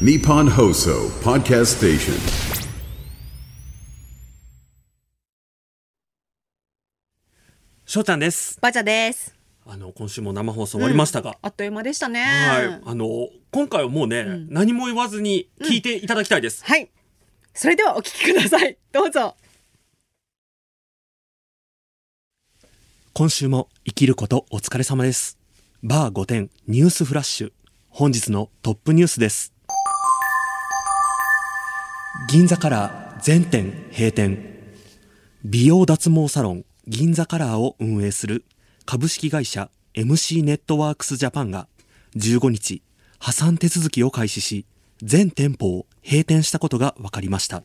Nippon Hoso Podcast Station. しょうちゃんです。バチャです。あの、今週も生放送終わりましたが。あっという間でしたね。はい。あの、今回はもうね、何も言わずに聞いていただきたいです。はい。それではお聞きください。どうぞ。今週も生きることお疲れ様です。バー5点ニュースフラッシュ。本日のトップニュースです。銀座カラー全店閉店。美容脱毛サロン銀座カラーを運営する株式会社 MC ネットワークスジャパンが15日破産手続きを開始し全店舗を閉店したことが分かりました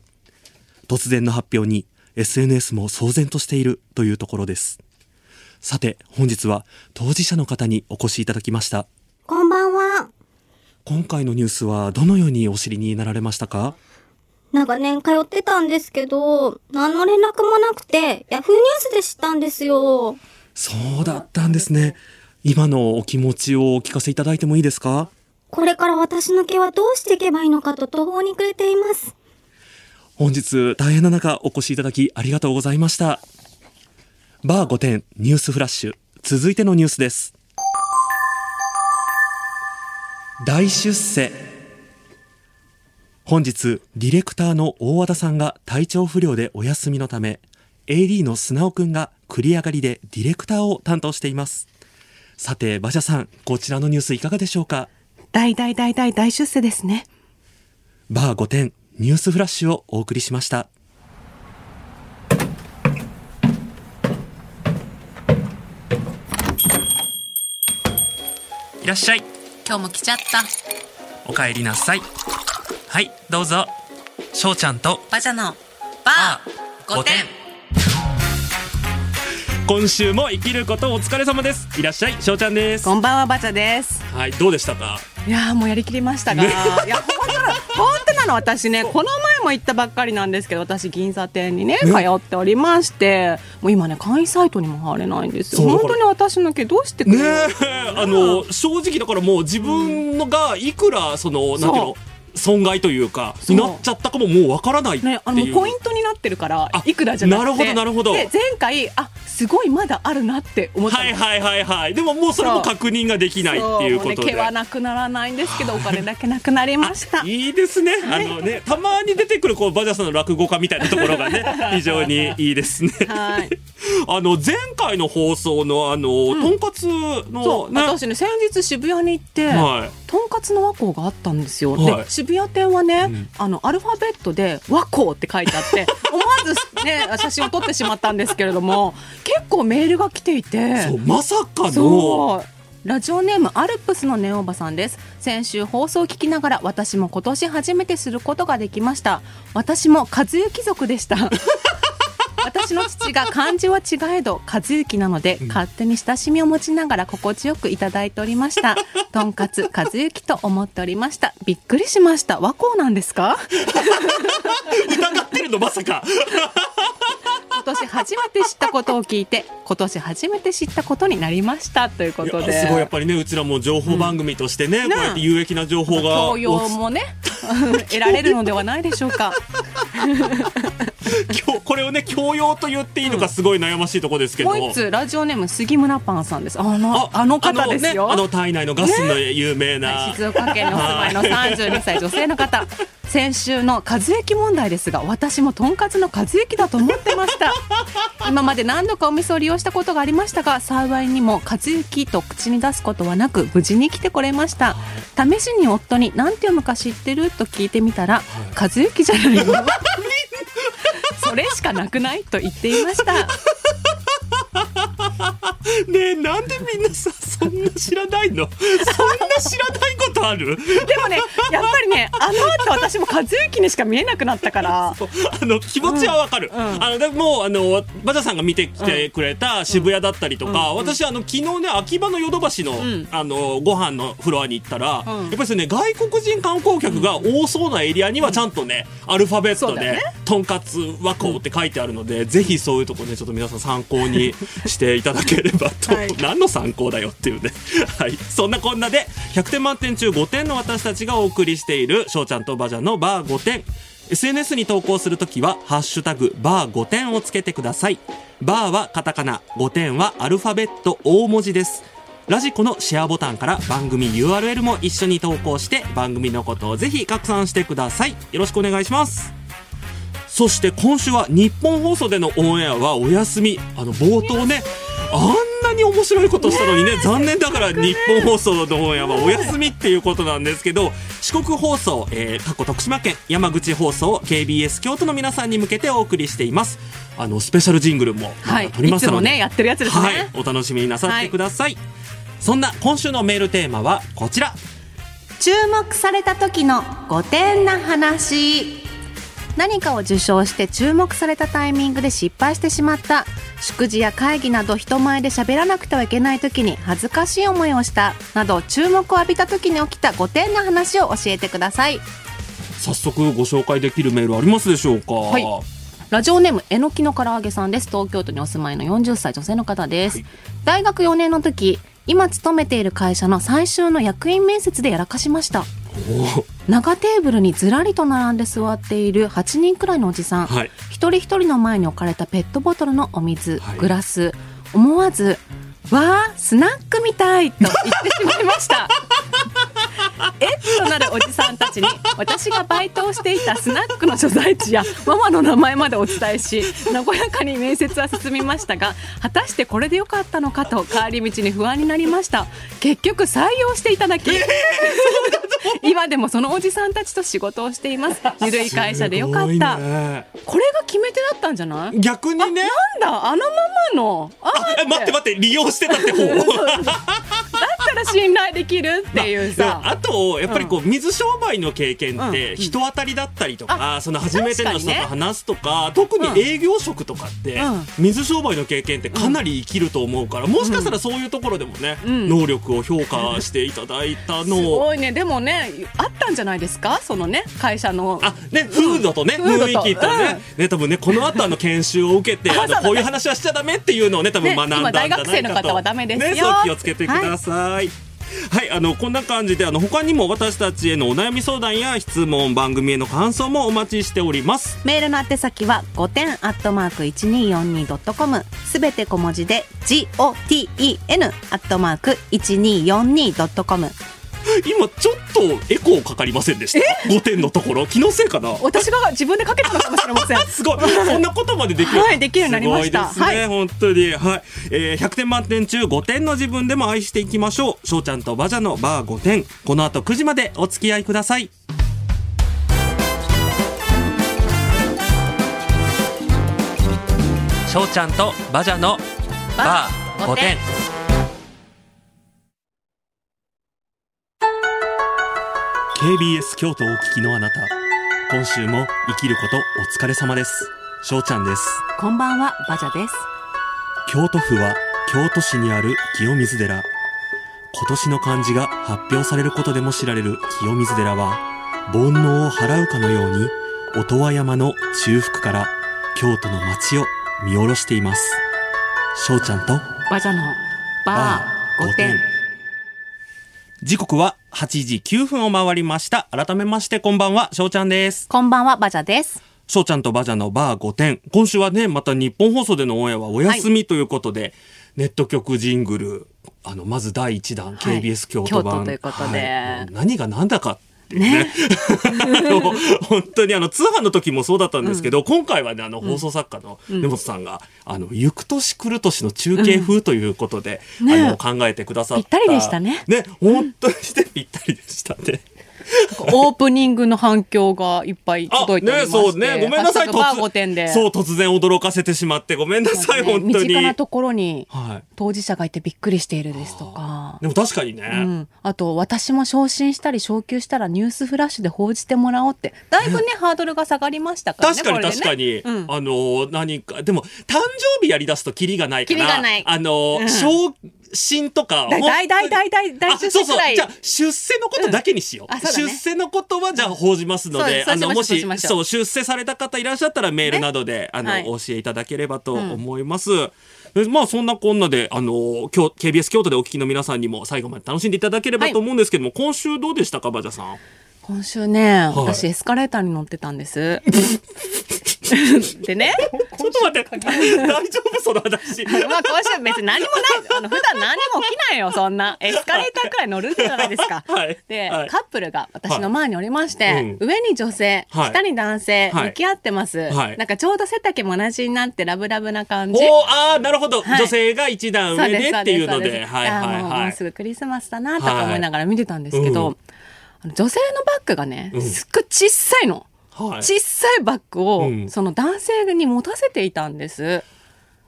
突然の発表に SNS も騒然としているというところですさて本日は当事者の方にお越しいただきましたこんばんは。今回のニュースはどのようにお知りになられましたか？長年通ってたんですけど、何の連絡もなくて、ヤフーニュースで知ったんですよ。そうだったんですね。今のお気持ちをお聞かせいただいてもいいですか？これから私の毛はどうしていけばいいのかと途方に暮れています。本日大変な中お越しいただきありがとうございました。バー5点ニュースフラッシュ。続いてのニュースです。大出世本日ディレクターの大和田さんが体調不良でお休みのため AD の砂尾くんが繰り上がりでディレクターを担当しています。さて馬車さんこちらのニュースいかがでしょうか？大大大大大出世ですね。バー5点ニュースフラッシュをお送りしました。いらっしゃい。今日も来ちゃった。お帰りなさいはいどうぞ。しょうちゃんとバジャのバー5点今週も生きることお疲れ様です。いらっしゃいしょうちゃんです。こんばんは、バチャです。はいどうでしたか？いやーもうやりきりましたが、いや、本当なの、本当なの、私ね、この前も行ったばっかりなんですけど、私、銀座店にね、通っておりまして、もう今ね、会員サイトにも貼れないんですよ。本当に私の毛どうしてくれねるえ。あの正直だからもう自分のがいくらそのなんていうの損害というかなっちゃったかももうわからないっていう、ね、あのポイントになってるからあいくらじゃなくて。なるほどなるほど。で前回あすごいまだあるなって思ったのはいはいはいはい。でももうそれも確認ができないっていうことで。ね毛はなくならないんですけどお金だけなくなりました。いいですね。あのね、たまに出てくるこうバジャさんの落語家みたいなところがね、非常にいいですね。はい。あの前回の放送のあの、とんかつのそう、ね、私ね先日渋谷に行って、はいとんかつの和光があったんですよ、はい。で渋谷店はね、ん。あのアルファベットで和光って書いてあって 思わずね写真を撮ってしまったんですけれども結構メールが来ていて。そうまさかの。ラジオネームアルプスのネオバさんです。先週放送を聞きながら私も今年初めてすることができました。私も和幸族でした 私の父が漢字は違えど和幸なので、勝手に親しみを持ちながら心地よくいただいておりました。とんかつ和幸と思っておりました。びっくりしました。和光なんですか？疑ってるのまさか。今年初めて知ったことを聞いて今年初めて知ったことになりました。ということで。すごいやっぱりねうちらも情報番組としてね、こうやって有益な情報が。教養もね 得られるのではないでしょうか。今日これをね教養と言っていいのかすごい悩ましいところですけど。もう一つラジオネーム杉村パンさんです。あのあの方ですよ、あの,、ね、あの体内のガスの有名な、静岡県にお住まいの32歳女性の方先週の和幸問題ですが私もとんかつの和幸だと思ってました。今まで何度かお店を利用したことがありましたが幸いにも和幸と口に出すことはなく無事に来てこれました。試しに夫に何て読むか知ってる？と聞いてみたら和幸じゃないの。それしかなくない？と言っていました ねえなんでみんなさそんな知らないの？そんな知らないことある？でもねやっぱりねあの後私も和幸にしか見えなくなったから。あの気持ちはわかる、うんうん。あのでもあのバジャさんが見てきてくれた渋谷だったりとか、私あの昨日ね秋葉のヨドバシの、ん。あのご飯のフロアに行ったら、うん。やっぱりそれね外国人観光客が多そうなエリアにはちゃんとね、アルファベットで、ね。とんかつ和光って書いてあるので、ぜひそういうとこねちょっと皆さん参考にしていただければと、はい何の参考だよっていうね。はい。そんなこんなで、100点満点中5点の私たちがお送りしている、翔ちゃんとバジャンのバー5点。SNS に投稿するときは、ハッシュタグ、バー5点をつけてください。バーはカタカナ、5点はアルファベット大文字です。ラジコのシェアボタンから番組 URL も一緒に投稿して番組のことをぜひ拡散してください。よろしくお願いします。そして今週は日本放送でのオンエアはお休み。あの冒頭ね、あんなに面白いことしたのにね、残念ながら日本放送のオンエアはお休みっていうことなんですけど、四国放送、えー、過去徳島県、山口放送、KBS 京都の皆さんに向けてお送りしています。あの、スペシャルジングルも、はい。撮りましたので、いつもねやってるやつですね。はい、お楽しみになさってください。そんな今週のメールテーマはこちら。注目された時の5点な話。何かを受賞して注目されたタイミングで失敗してしまった祝辞や会議など人前で喋らなくてはいけない時に恥ずかしい思いをしたなど注目を浴びた時に起きた5点な話を教えてください。早速ご紹介できるメールありますでしょうか？はい。ラジオネームえのきの唐揚げさんです。東京都にお住まいの40歳女性の方です、はい。大学4年の時今勤めている会社の最終の役員面接でやらかしました。お長テーブルにずらりと並んで座っている8人くらいのおじさん、はい。一人一人の前に置かれたペットボトルのお水、はい。グラス。思わず「わあスナックみたい」と言ってしまいました。えっとなるおじさんたちに私がバイトをしていたスナックの所在地やママの名前までお伝えし和やかに面接は進みましたが果たしてこれでよかったのかと帰り道に不安になりました。結局採用していただき、今でもそのおじさんたちと仕事をしています。ゆるい会社でよかっすた、ね。これが決め手だったんじゃない？逆にね。なんだ？あのままの？あえ待って。待って利用してたって方。だったら信頼できるっていうさ、あとやっぱりこう水商売の経験って人当たりだったりとか、その初めての人と話すとか特に営業職とかって、うん。水商売の経験ってかなり生きると思うから、もしかしたらそういうところでもね、ん。能力を評価していただいたすのを。ごいね。でもねあったんじゃないですか？そのね会社の。あね、風土とね、風土と。雰囲気とね、ね、多分ね、この後あの研修を受けて、あの、こういう話はしちゃダメっていうのをね、多分ね学んだんじゃないかと。今大学生の方はダメですよ。ね、そう気をつけてください。はい、あの、こんな感じで、あの、他にも私たちへのお悩み相談や質問、番組への感想もお待ちしております。メールの宛先は5点アットマーク 1242.com すべて小文字で GOTEN アットマーク 1242.com 今、ちょっとエコーかかりませんでした？5点のところ？気のせいかな？私が自分でかけてたのかもしれません すごい。そんなことまでできる。はいできるようになりましたすごいですね、はい本当に。はい。えー、100点満点中5点の自分でも愛していきましょう。翔ちゃんとバジャのバー5点。この後9時までお付き合いください。翔ちゃんとバジャのバー5点。KBS 京都をお聞きのあなた。今週も生きることお疲れ様です。翔ちゃんです。こんばんはバジャです。京都府は京都市にある清水寺。今年の漢字が発表されることでも知られる清水寺は煩悩を払うかのように音羽山の中腹から京都の街を見下ろしています。翔ちゃんとバジャのバー5点時刻は8時9分を回りました。改めましてこんばんは翔ちゃんです。こんばんはバジャです。翔ちゃんとバジャのバー5点。今週はね、また日本放送でのオンエアはお休みということで、ネット局ジングル、あの、まず第1弾、はい。KBS 京都版。京都ということで。はい。もう何が何だかっていうね。あの本当にあの、通販の時もそうだったんですけど、今回はね、あの、放送作家の根本さんが、あの、行く年来る年の中継風ということで、ね。あの、考えてくださった。ぴったりでしたね。ね、本当にしてぴったりでしたね。オープニングの反響がいっぱいあ、届いておりましてね、そうね。ごめんなさい。ハッシュタグバー5点でそう、突然驚かせてしまって。ごめんなさい、本当に。身近なところにはい。当事者がいてびっくりしているですとかでも確かにね。うん、あと私も昇進したり昇給したらニュースフラッシュで報じてもらおうってだいぶねハードルが下がりましたからね確かに確かに、うんあの何かでも誕生日やりだすとキリがないからキリがないあの、うん昇診とかだ大大大大大出世くらいじゃあ出世のことだけにしよう、うん。出世のことはじゃあ報じますので、そうそうあのもしそう出世された方いらっしゃったらメールなどで、あの、はい。お教えいただければと思います。でまあそんなこんなであの京 KBS 京都でお聞きの皆さんにも最後まで楽しんでいただければと思うんですけども、今週どうでしたかバジャさん？今週ね、い。私エスカレーターに乗ってたんです。でね、ちょっと待って。大丈夫？その話。まあ今週別に何もない。あの普段何も起きないよ、そんな。エスカレーターくらい乗るじゃないですか。はい。で、はい。カップルが私の前におりまして、はい。うん。上に女性、はい。下に男性、はい。向き合ってます。はい。なんかちょうど背丈も同じになってラブラブな感じ。あーなるほど、はい。女性が一段上でっていうので。すはいもうはい。もうすぐクリスマスだなとか思いながら見てたんですけど、はい。あの女性のバッグがね、うん。すっごい小さいの。はい小さいバッグを、うんその男性に持たせていたんです。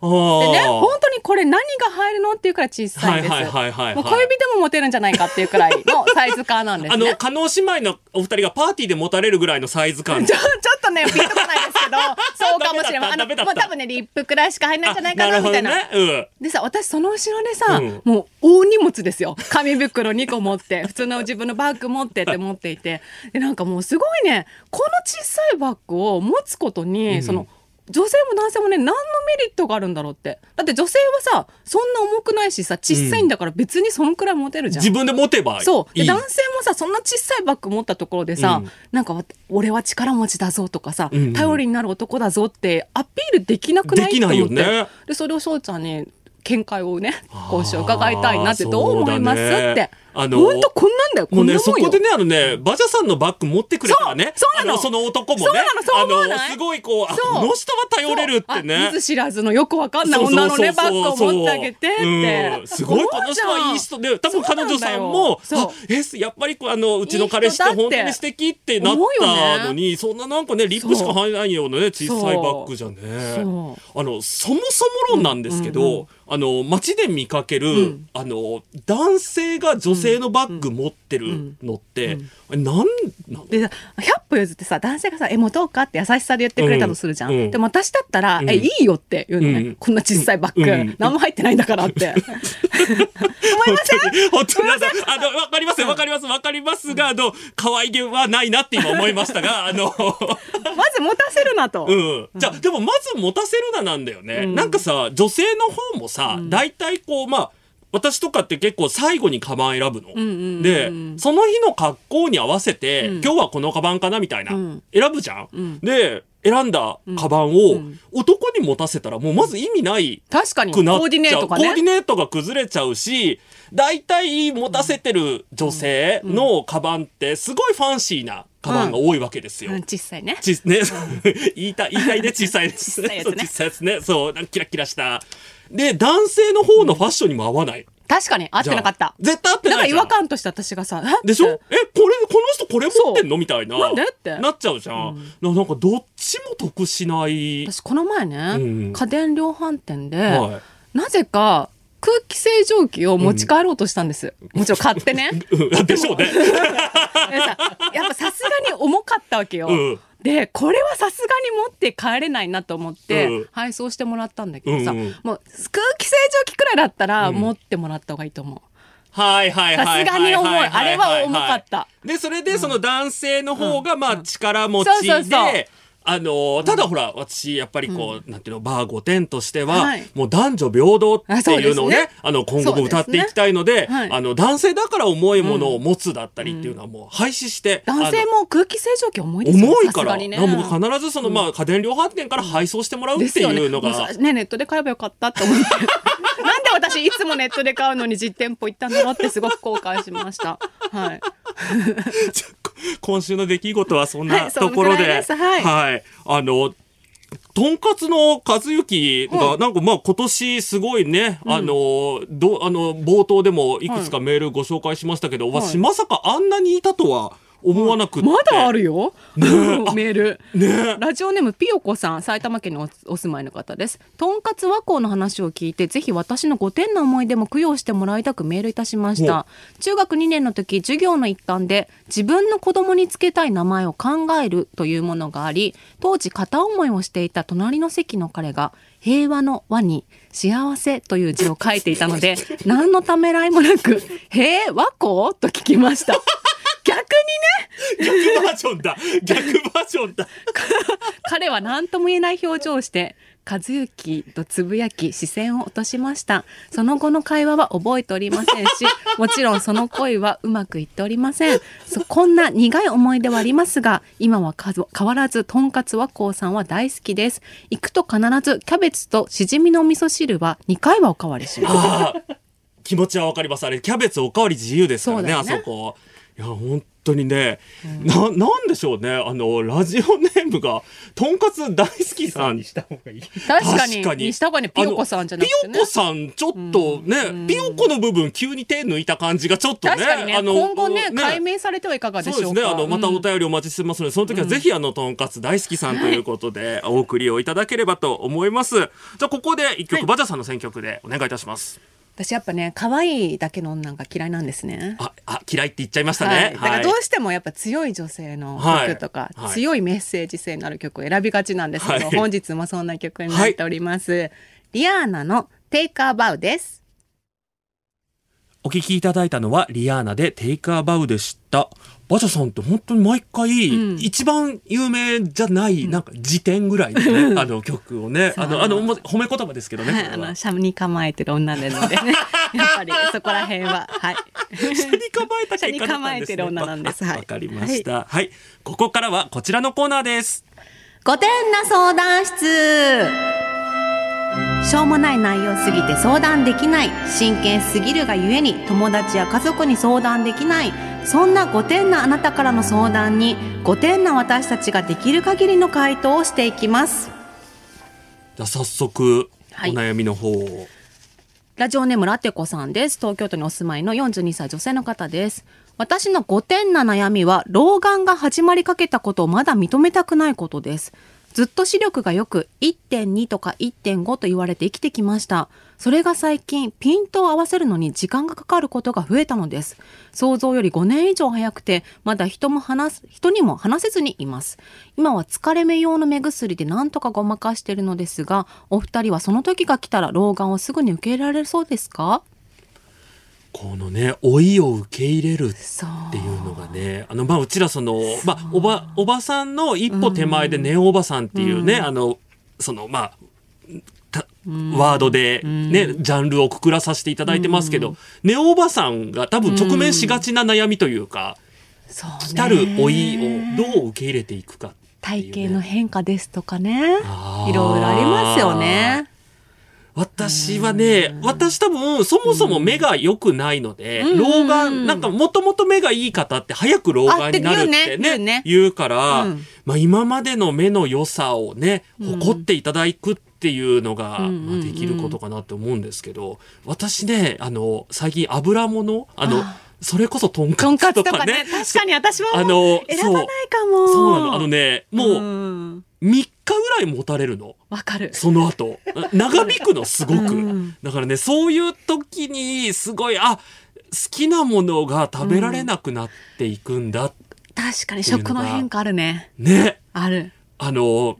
でね、本当にこれ何が入るのっていうくらい小さいんです。はいはいはいはいはいもう小指でも持てるんじゃないかっていうくらいの サイズ感なんですあの、ね。加納姉妹のお二人がパーティーで持たれるぐらいのサイズ感。ちょちょっとねピンとこないですけど そうかもしれないあのもう多分ねリップくらいしか入んないんじゃないかあなみたいな。るほどね。でさ私その後ろでさ、うんもう大荷物ですよ紙袋2個持って普通の自分のバッグ持ってって持っていてでなんかもうすごいねこの小さいバッグを持つことに、うんその女性も男性もね何のメリットがあるんだろうって。だって女性はさそんな重くないしさ小さいんだから別にそんくらい持てるじゃん。自分で持てばいい。そう。で男性もさそんな小さいバッグ持ったところでさ、うん。なんかわ俺は力持ちだぞとかさ、うんうん。頼りになる男だぞってアピールできなくない？できないよね。と思って。でそれを翔ちゃんに見解をね今週伺いたいなってどう思います？あーそうだねってあの本当こんなんだよ。もうんなもんよ。そこでね、あのね、バジャさんのバッグ持ってくれたらね、そうなの。あの、その男もね、あの、すごいこう、この人は頼れるってあね見。ず知らずのよくわかんない女のねバッグを持ってあげてって、うん。すごいこの人はいい人で多分彼女さんもあえやっぱりこうあのうちの彼氏って本当に素敵ってなった。のにそんななんかねリップしか入らないようなね小さいバッグじゃね。あのそもそも論なんですけど、あの街で見かける、ん。あの男性が女性のバッグ持ってるのって、あれなんなん？でさ100歩譲ってさ男性がさ「え持とうか?」って優しさで言ってくれたとするじゃん、うん。うんでも私だったら「うん。えいいよ」って言うのね、うん。こんな小さいバッグ、うん。何も入ってないんだからって 思いません？本当にあの、あの、わかりますよ、わかります、わかりますが、あの、可愛げはないなって今思いましたが、あの、まず持たせるなと、うん。じゃあ、でもまず持たせるななんだよね。うん。なんかさ、女性の方もさ、大体こう、まあ、私とかって結構最後にカバン選ぶの。んうんうん。で、その日の格好に合わせて、うん。今日はこのカバンかなみたいな、うん。選ぶじゃん。うん。で、選んだカバンをうん男に持たせたらもうまず意味ない確かに。コーディネートがコーディねネートが崩れちゃうし大体持たせてる女性のカバンってすごいファンシーなカバンが多いわけですよ。うん。小さいね。ちね、言いたい、言いたいね、小さい です。小さいやつね。そう小さいやつね。そう、なんかキラキラした。で、男性の方のファッションにも合わない。確かに合ってなかった。絶対合ってだから違。和感として私がさ「え？でしょ？え、っこれ、この人これ持ってんの？みたいな。なんで？って。な。っちゃうじゃん。ななんかどっちも得しない。私この前ね、うん。家電量販店で、はなぜか空気清浄機を持ち帰ろうとしたんです、もちろん買ってね。い。うん。でしょうね。やっぱさすがに重かったわけよ。うんでこれはさすがに持って帰れないなと思って、うん。配送してもらったんだけどさ、うんうん。もう空気清浄機くらいだったらうん。持ってもらった方がいいと思う。はいはいはいはい。さすがに重い。あれは重かった。で、それでその男性の方がまあ力持ちで、あのーただほら、私、やっぱりこう、なんていうの、バー5点としては、はい。もう男女平等っていうのをね、あそうですね。あの、今後も歌っていきたいので、そうですね。はい。あの、男性だから重いものを持つだったりっていうのはもう廃止して、男性も空気清浄機重いですよ重いから、さすがにね。もう必ずその、まあ、家電量販店から配送してもらうっていですよね。うのが、もうさねネットで買えばよかったって思って。なんで私いつもネットで買うのに実店舗行ったんだろうってすごく後悔しました。はい 今週の出来事はそんはなところで、です。はい。あの、とんかつの和幸が、うん。なんかまあ今年すごいね、あの、ど、あの、冒頭でもいくつかメールご紹介しましたけど、はい。私まさかあんなにいたとは思わなくって。まだあるよ、メール。ね。ラジオネームピヨコさん埼玉県におお住まいの方です。とんかつ和光の話を聞いてぜひ私の5点の思い出も供養してもらいたくメールいたしました。中学2年の時授業の一環で自分の子供につけたい名前を考えるというものがあり当時片思いをしていた隣の席の彼が平和の和に幸せという字を書いていたので 何のためらいもなく「へえ和光?」と聞きました逆にね。逆バージョンだ。逆バージョンだ。彼は何とも言えない表情をして和幸とつぶやき視線を落としました。その後の会話は覚えておりませんし もちろんその恋はうまくいっておりません。そこんな苦い思い出はありますが今は変わらずとんかつ和光さんは大好きです。行くと必ずキャベツとしじみのお味噌汁は2回はおかわりします。気持ちはわかります。あれキャベツおかわり自由ですからねね。あそこいや本当にね、ななんでしょうねあのラジオネームがとんかつ大好きさん。確かに。確かに。にした方がね。ピヨコさんじゃなくてね。ピヨコさんちょっとね、ピヨコの部分急に手抜いた感じがちょっとねね。あの今後ね解明されてはいかがでしょうか。そうですね。あの、またうん。お便りお待ちしてますので、その時はぜひ、あの、とんかつ大好きさんということで、お送りをいただければと思います。じゃあ、ここで一曲、バジャさんの選曲でお願いいたします。私やっぱね可愛いだけの女が嫌いなんですね。あ、あ、嫌いって言っちゃいましたはい、ね。だからどうしてもやっぱ強い女性の曲とか、はい。はい強いメッセージ性のある曲を選びがちなんですけど、はい。本日もそんな曲になっております、リアーナの「Take a Bow」です。お聞きいただいたのは、リアーナでテイクアバウでした。バジャさんって本当に毎回、うん。一番有名じゃない、なんか辞典ぐらいのね、あの曲をね、あの、あの、褒め言葉ですけどね。はい、あのシャムに構えてる女なのでね。やっぱりそこら辺は。はい。下に構えた結果だったんです、ね、下に構えてる女なんです。はい。わかりました。はい。ここからはこちらのコーナーです。五点な相談室しょうもない内容すぎて相談できない真剣すぎるがゆえに友達や家族に相談できないそんな5点なあなたからの相談に5点な私たちができる限りの回答をしていきますじゃあ早速、はいお悩みの方を。ラジオネームラテコさんです。東京都にお住まいの42歳女性の方です。私の5点な悩みは、老眼が始まりかけたことをまだ認めたくないことです。ずっと視力がよく1.2とか1.5と言われて生きてきました。それが最近ピントを合わせるのに時間がかかることが増えたのです。想像より5年以上早くて、まだ人も話す、人にも話せずにいます。今は疲れ目用の目薬で何とかごまかしているのですが、お二人はその時が来たら老眼をすぐに受け入れられそうですか？このね、老いを受け入れるっていうのがね、あの、まあ、うちらその、まあ、おば、おばさんの一歩手前でネオおばさんっていうね、あの、その、まあ、たワードでね、ジャンルをくくらさせていただいてますけど、ネオおばさんが多分直面しがちな悩みというか、そうね。来たる老いをどう受け入れていくかね、体型の変化ですとかね。いろいろありますよね私はね、私多分そもそも目が良くないので、うん。老眼、なんかもともと目がいい方って早く老眼になるってね言うねうから、うん。まあ今までの目の良さをね、誇っていただくっていうのが、まあ、できることかなって思うんですけど、私ね、あの、最近油物、あの、それこそとんかつとかかつとかね。ね。確かに私もあの、選ばないかも。そうなの。あのね、もううん。3日ぐらい持たれるの？わかるその後。長引くの、すごく。うんだからね、そういう時に、すごい、あ、好きなものが食べられなくなっていくんだ。確かに食の変化あるねね。あるあの、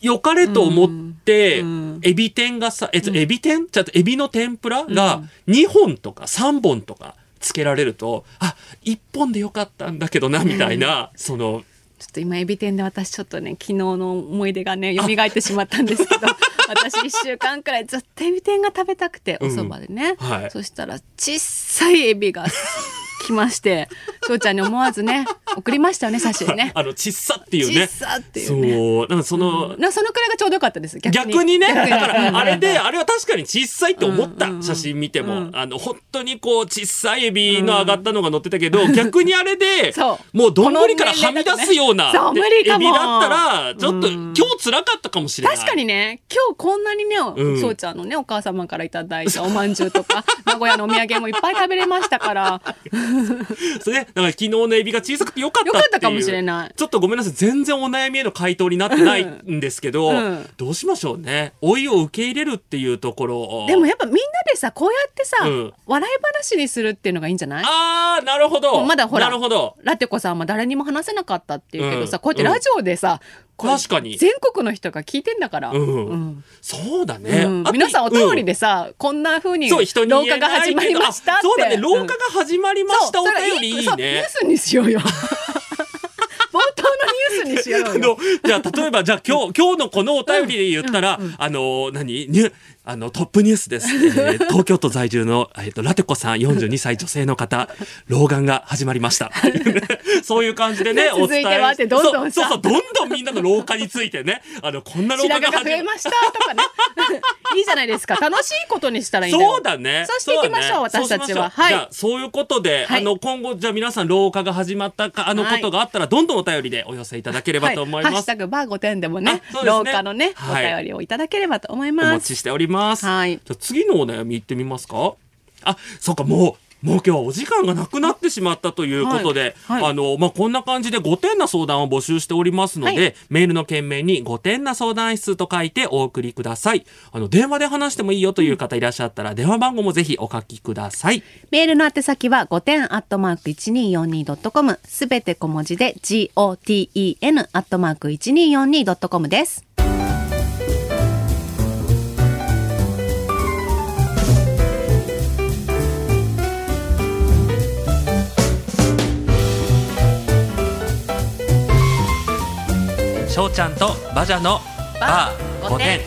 良かれと思って、うんうんエビ天がさ、えっと、エビ天？ちょっとエビの天ぷらが2本とか3本とかつけられると、あ、1本でよかったんだけどな、みたいな、その、ちょっと今エビ天で私ちょっとね昨日の思い出がね蘇ってしまったんですけど 私1週間くらいずっとエビ天が食べたくておうん蕎麦でね、はい。そしたら小さいエビが来まして翔ちゃんに思わずね送りましたよね写真ね。あの、ちっさっていうね。小さっていうね。そう、なんかその、なそのくらいがちょうどよかったです。逆に。ね、だ逆からあれで、あれは確かに小さいって思った、うんうんうん写真見ても、うん。あの、本当にこう、小さいエビの上がったのが乗ってたけど、逆にあれでそ、う。もう丼からはみ出すような、そう。無理かも。エビだったら、ちょっと、うん。今日辛かったかもしれない。確かにね。今日こんなにねうん。翔、ちゃんのねお母様からいただいたおまんじゅうとか 名古屋のお土産もいっぱい食べれましたから それね、だから昨日のエビが小さくてよかったっていう。よかったかもしれないちょっとごめんなさい。全然お悩みへの回答になってないんですけど、うんどうしましょうね。老いを受け入れるっていうところ。でもやっぱみんなでさこうやってさ、うん笑い話にするっていうのがいいんじゃない？あー、なるほど。まだほらなるほど。ラテコさんは誰にも話せなかったっていうけどさ、うんこうやってラジオでさ、確かに全国の人が聞いてんだから、うんうんそうだね。うん皆さんお便りでさ、こんな風にそう、人に老言えない化が始まりましたってあそうだね。老化が始まりました、そうお便りいいそれニューね。スにしようよ。冒頭のニュースにしよあうよ。の、じゃあ、例えば、じゃあ、今日、今日のこのお便りで言ったら、あの、何？ニュあの、トップニュースです。えー 東京都在住の、えっと、ラテコさん、42歳女性の方、老眼が始まりました。そういう感じでね、お伝え続いてはってどんどんさ。そうそうどんどんみんなの老化についてね、あの、こんな老化が増えましたとかね。いいじゃないですか。楽しいことにしたらいいそうだね。そうしていきましょうね。私たちは。はい。じゃあ、そういうことで、はい。あの、今後、じゃあ皆さん、老化が始まったか、あのことがあったら、どんどんお便りでお寄せいただければと思います。ハッシュタグバー5点でもねね。廊下のね、はい。お便りをいただければと思いおます。待ちしております。はいじゃあ次のお悩みいってみますか？あ、そうか、もう、もう今日はお時間がなくなってしまったということで、はいはいあの、まあ、こんな感じで5点な相談を募集しておりますので、はいメールの件名に5点な相談室と書いてお送りください。あの、電話で話してもいいよという方いらっしゃったら、電話番号もぜひお書きください。メールの宛先は5点アットマーク 1242.com すべて小文字で GOTEN アットマーク 1242.com です。しょうちゃんとバジャのバー5点。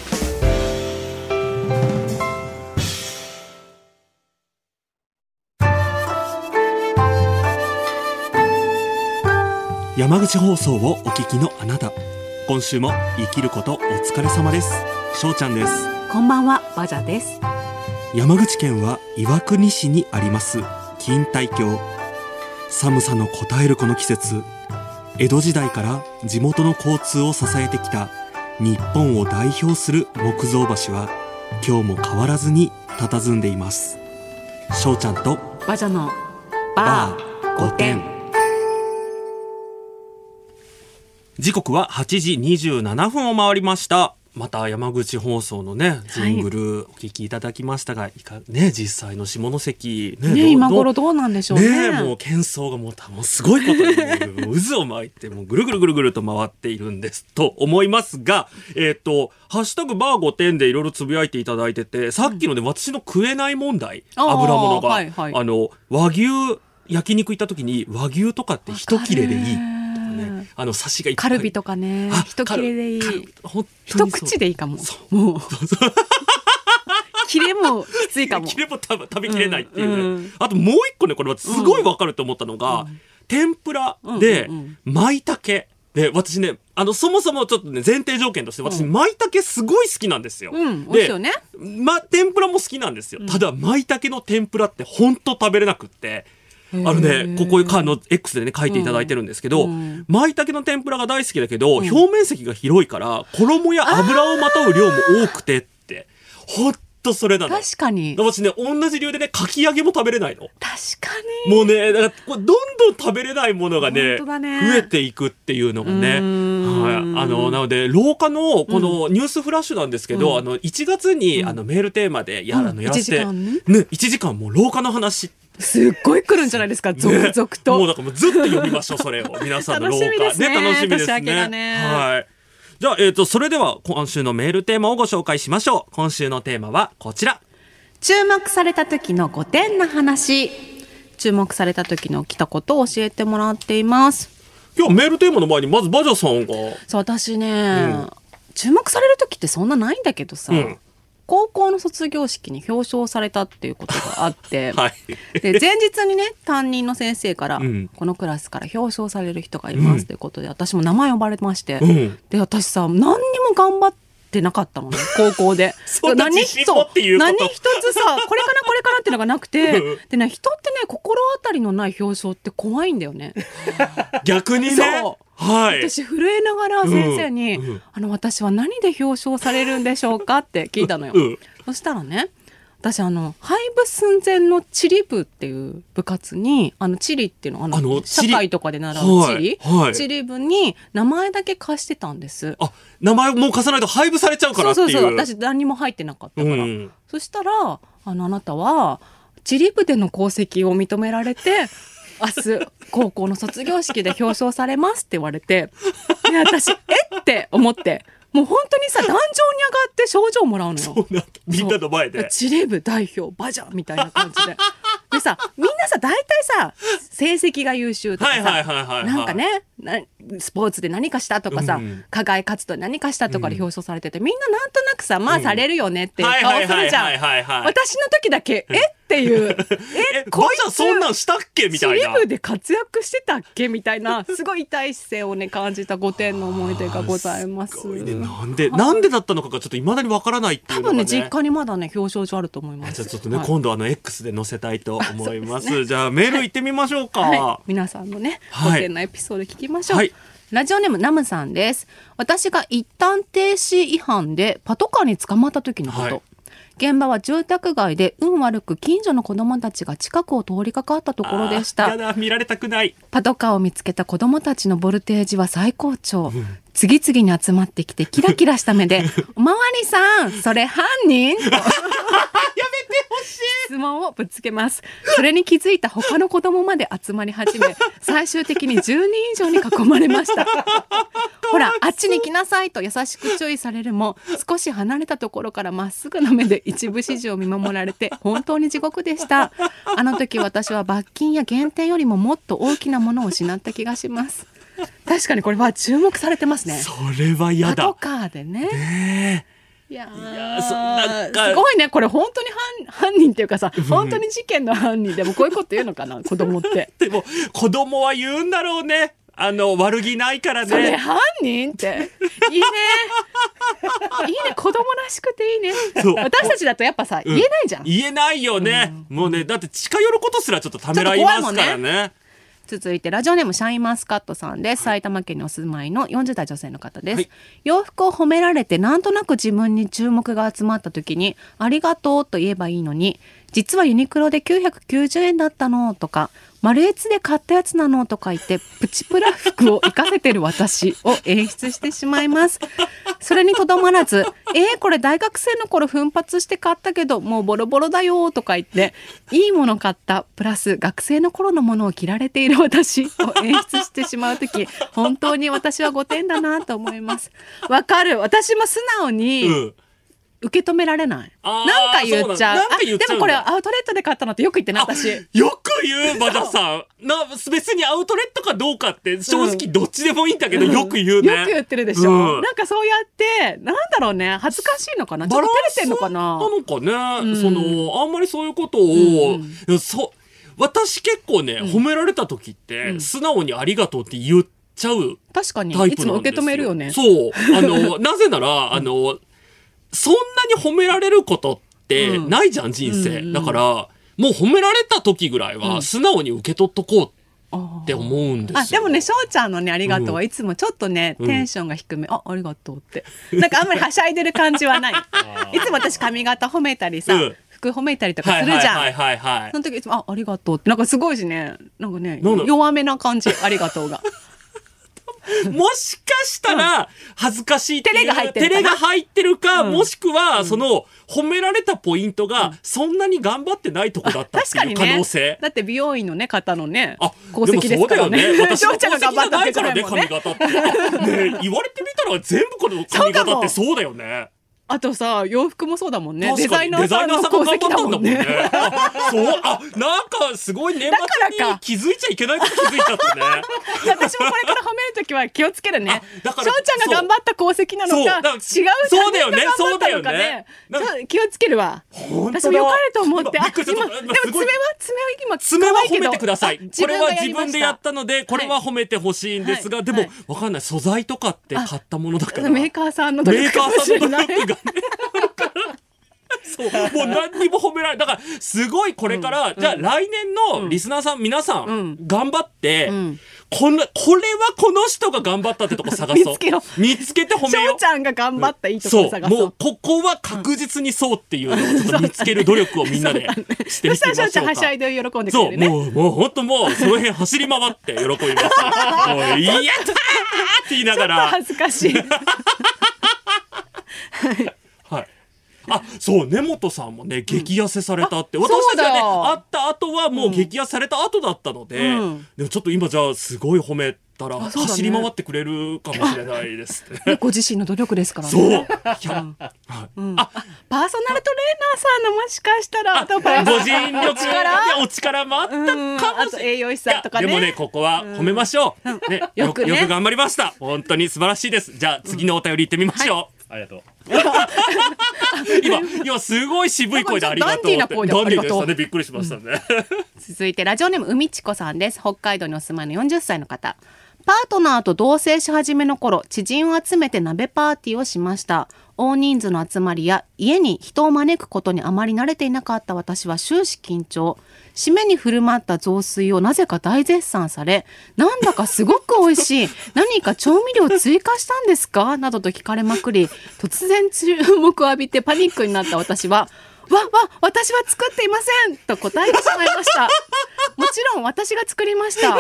山口放送をお聞きのあなた。今週も生きることお疲れ様です。しょうちゃんです。こんばんは、バジャです。山口県は岩国市にあります。錦帯橋。寒さのこたえるこの季節江戸時代から地元の交通を支えてきた日本を代表する木造橋は今日も変わらずに佇んでいます翔ちゃんとバジャのババーー5 5点点。時刻は8時27分を回りましたまた山口放送のねジングルお聞きいただきましたが、いかね実際の下関ねね、今頃どどうなんでしょうね。ねえもう喧騒がもうたもうすごいことに渦を巻いて もうぐるぐるぐるぐると回っているんですと思いますがえっ、と「ハッシュタグバー5点」でいろいろつぶやいていただいててさっきので私の食えない問題、油物が、はいはい。あの和牛焼肉行った時に和牛とかって一切れでいいとかねあの刺しがカルビとかね。あ、一切れでいい。一口でいいかも。そ。もう。切れもきついかも。切れも食べ食べきれないっていうね、うんうん。あともう一個ねこれすごいわかると思ったのが、天ぷらでうんうん舞茸。で私ねあのそもそもちょっとね前提条件として私舞茸すごい好きなんですよ、うん美味しいよね。ま天ぷらも好きなんですよ、ただ舞茸の天ぷらってほんと食べれなくってあのね、ここあの X でね書いていただいてるんですけど、うん。舞茸の天ぷらが大好きだけど、表面積が広いから衣や油をまとう量も多くてって。ほんとそれなの。確かに。私ね同じ理由でねかき揚げも食べれないの。確かに。もうねだからどんどん食べれないものがねね。増えていくっていうのがね。はい、あのなので廊下のこのニュースフラッシュなんですけど、あの1月に、あのメールテーマでや,、うん。あのやらせて、ねね1時間もう廊下の話すっごい来るんじゃないですか、続々と。もうだからもうずっと読みましょうそれを皆さんの廊下楽しみですね楽しみですねがねはいじゃあ、えっ、と、それでは今週のメールテーマをご紹介しましょう。今週のテーマはこちら。注目された時の5点な話。注目された時の起きたことを教えてもらっています。今日メールテーマの前にまずバジャさんが、そう、私ね、注目される時ってそんなないんだけどさ、うん高校の卒業式に表彰されたっていうことがあって、はい。で前日にね担任の先生から、うん。このクラスから表彰される人がいますということで、私も名前呼ばれまして、うん。で私さ何にも頑張ってなかったのね高校で。何一つさこれかなこれかなっていうのがなくてうん。でね人ってね心当たりのない表彰って怖いんだよね。逆にね。そはい。私震えながら先生に、うんうん。あの私は何で表彰されるんでしょうかって聞いたのよ、うんそしたらね私あの廃部寸前の地理部っていう部活にあの地理っていうのあの社会とかで習う地理、はいはい。地理部に名前だけ貸してたんです。あ名前もう貸さないと配布されちゃうからっていう。そうそうそう。私何にも入ってなかったから、うん。そしたらあのあなたは地理部での功績を認められて明日高校の卒業式で表彰されますって言われてで私え？って思ってもう本当にさ壇上に上がって賞状もらうのよ。そうなんだみんなの前で司令部代表バジャーみたいな感じで。でさみんなさ大体さ成績が優秀とかさ、なんかねなスポーツで何かしたとかさ、うん課外活動で何かしたとかで表彰されてて、みんななんとなくさまあされるよねっていうはい顔するじゃん。私の時だけえっていう ええこいバジャそんなんしたっけみたいな司令部で活躍してたっけ？みたいな すごい痛い姿勢をね感じた5点の思い出がございます。すねなんでなんでだったのかがちょっと未だにわからないっていうね多分ね実家にままだね表彰状あると思います。じゃあちょっとね、はい今度あの X で載せたいと思います。じゃあメール行ってみましょうか。はい、皆さんのね、はいご点のエピソード聞きましょう。はいラジオネームナムさんです。私が一旦停止違反でパトカーに捕まった時のこと。はい現場は住宅街で運悪く近所の子供たちが近くを通りかかったところでした。見られたくない。パトカーを見つけた子供たちのボルテージは最高潮。次々に集まってきてキラキラした目で「おまわりさんそれ犯人?」と質問をぶつけます。それに気づいた他の子供まで集まり始め最終的に10人以上に囲まれました。ほらあっちに来なさいと優しく注意されるも少し離れたところからまっすぐな目で一部始終を見守られて本当に地獄でした。あの時私は罰金や減点よりももっと大きなものを失った気がします確かにこれは注目されてますね。それは嫌パトだ。カーでね。ねいやそなんかすごいね。これ本当に犯犯人っていうかさ本当に事件の犯人でもこういうこと言うのかな 子供って。でも子供は言うんだろうね。あの悪気ないからね。犯人って。いいね。いいね。子供らしくていいね。私たちだとやっぱさ、言えないじゃん。言えないよね。もうねだって近寄ることすらちょっとためらいますからね。続いてラジオネームシャインマスカットさんです、埼玉県にお住まいの40代女性の方です、はい。洋服を褒められてなんとなく自分に注目が集まった時にありがとうと言えばいいのに実はユニクロで990円だったのとかマルエツで買ったやつなの？とか言ってプチプラ服を活かせてる私を演出してしまいます。それにとどまらず「えー、これ大学生の頃奮発して買ったけどもうボロボロだよ」とか言っていいもの買ったプラス学生の頃のものを着られている私を演出してしまう時本当に私は5点だなと思いますわかる。私も素直にうん。受け止められない、なんか言っちゃう。でもこれアウトレットで買ったのってよく言ってない私よく言うバジャさん。な別にアウトレットかどうかって正直どっちでもいいんだけど、よく言うね。よく言ってるでしょ、うん。なんかそうやってなんだろうね恥ずかしいのかな。ちょっと照れてんのかな。なのかね、ん。そのあんまりそういうことを、うんそ私結構ね、褒められた時って、うん。素直にありがとうって言っちゃう確かにいつも受け止めるよね。そう。あの なぜならあのそんなに褒められることってうん。ないじゃん、人生、だからもう褒められた時ぐらいは素直に受け取っとこうあって思うんですよ。あでもね翔ちゃんのね「ありがとう」はいつもちょっとね、うん。テンションが低め「あありがとう」って。なんかあんまりはしゃいでる感じはない。いつも私髪型褒めたりさ、うん。服褒めたりとかはいするじゃん、はいはいはいはいその時いつも「あありがとう」って。なんかすごいしね。なんかね弱めな感じ「ありがとうが」もしかしたら恥ずかしいっていう照れが入ってる照れが入ってるか、うんもしくはその褒められたポイントがそんなに頑張ってないとこだったっていう可能性。だって美容院のね方のねあ、功績ですからねそうだよね。私の功績じゃないからね、髪型って。ねえ言われてみたら全部この髪型ってそうだよね。あとさ洋服もそうだもんねデザイナーさんの功績だもんねそう、あ、なんかすごい年末に気づいちゃいけないこと気づいちゃったね。私もこれから褒めるときは気をつけるねあだから翔ちゃんが頑張った功績なのか違うそうだよね他人が頑張ったのかそうだよね気をつけるわ私も良かれと思ってあ今でも爪は爪は今爪は褒めてください。これは自分でやったので、これは褒めてほしいんですが、でもはいはい、わかんない。素材とかって買ったものだから。メーカーさんの努メーカーさんの努しれない力がね。そうもう何にも褒められだからすごいこれから、じゃあ来年のリスナーさん、皆さん、うん。頑張って、ん。このこれはこの人が頑張ったってとこ探そう。見つけろ。見つけて褒めよう。翔ちゃんが頑張ったいいとこそうろ探そう。もうここは確実にそうっていうのをちょっと見つける努力をみんなで してみそしたら翔ちゃんてみましょうか。はしゃいで喜んでくそう、れるね。もう、もう本当もう、その辺走り回って喜びます。もう、やったーって言いながら。恥ずかしいはい。あ、そう、根本さんもね、激痩せされたって。あ私たちがね、会った後はもう激痩せされた後だったので、うんでもちょっと今じゃあ、すごい褒めたら、ね走り回ってくれるかもしれないですね。ご自身の努力ですからねそう。ひゃはいあ、パーソナルトレーナーさんのもしかしたらご尽力お力お力もあったうんかもしれない。栄養士さんとかねでもね、ここは褒めましょう。ね、よく、よくねよく頑張りました。本当に素晴らしいです。じゃあ、次のお便り行ってみましょう。ありがとう。今、今すごい渋い声でありがとうって。ダンディーでしたね。びっくりしましたね。続いてラジオネーム海ちこさんです北海道にお住まいの40歳の方パートナーと同棲し始めの頃知人を集めて鍋パーティーをしました大人数の集まりや家に人を招くことにあまり慣れていなかった私は終始緊張。締めに振る舞った雑炊をなぜか大絶賛されなんだかすごく美味しい何か調味料追加したんですか？などと聞かれまくり突然注目を浴びてパニックになった私はわわ私は作っていません。と答えてしまいました。もちろん私が作りました。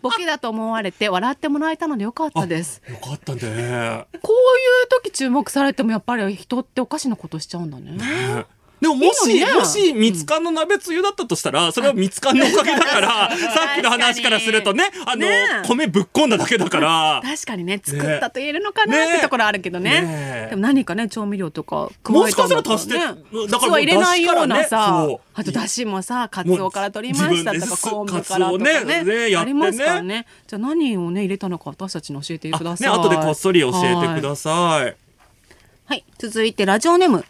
ボケだと思われて笑ってもらえたのでよかったです。よかったね。こういう時注目されてもやっぱり人っておかしなことしちゃうんだねでももし、もし、みつの鍋つゆだったとしたら、それはみつかんのおかげだから、さっきの話からするとね、あの、米ぶっこんだだけだから、確かにね作ったと言えるのかなってところあるけどね。でも何かね調味料とか加もしかしたら足して、ねだから入れないようなさ、あとだしもさカツオから取りましたとか昆布からとかね。ありますからね。じゃあ何をね入れたのか私たちに教えてくだあさい。ね、後でこっそり教えてください。はい、続いてラジオネーム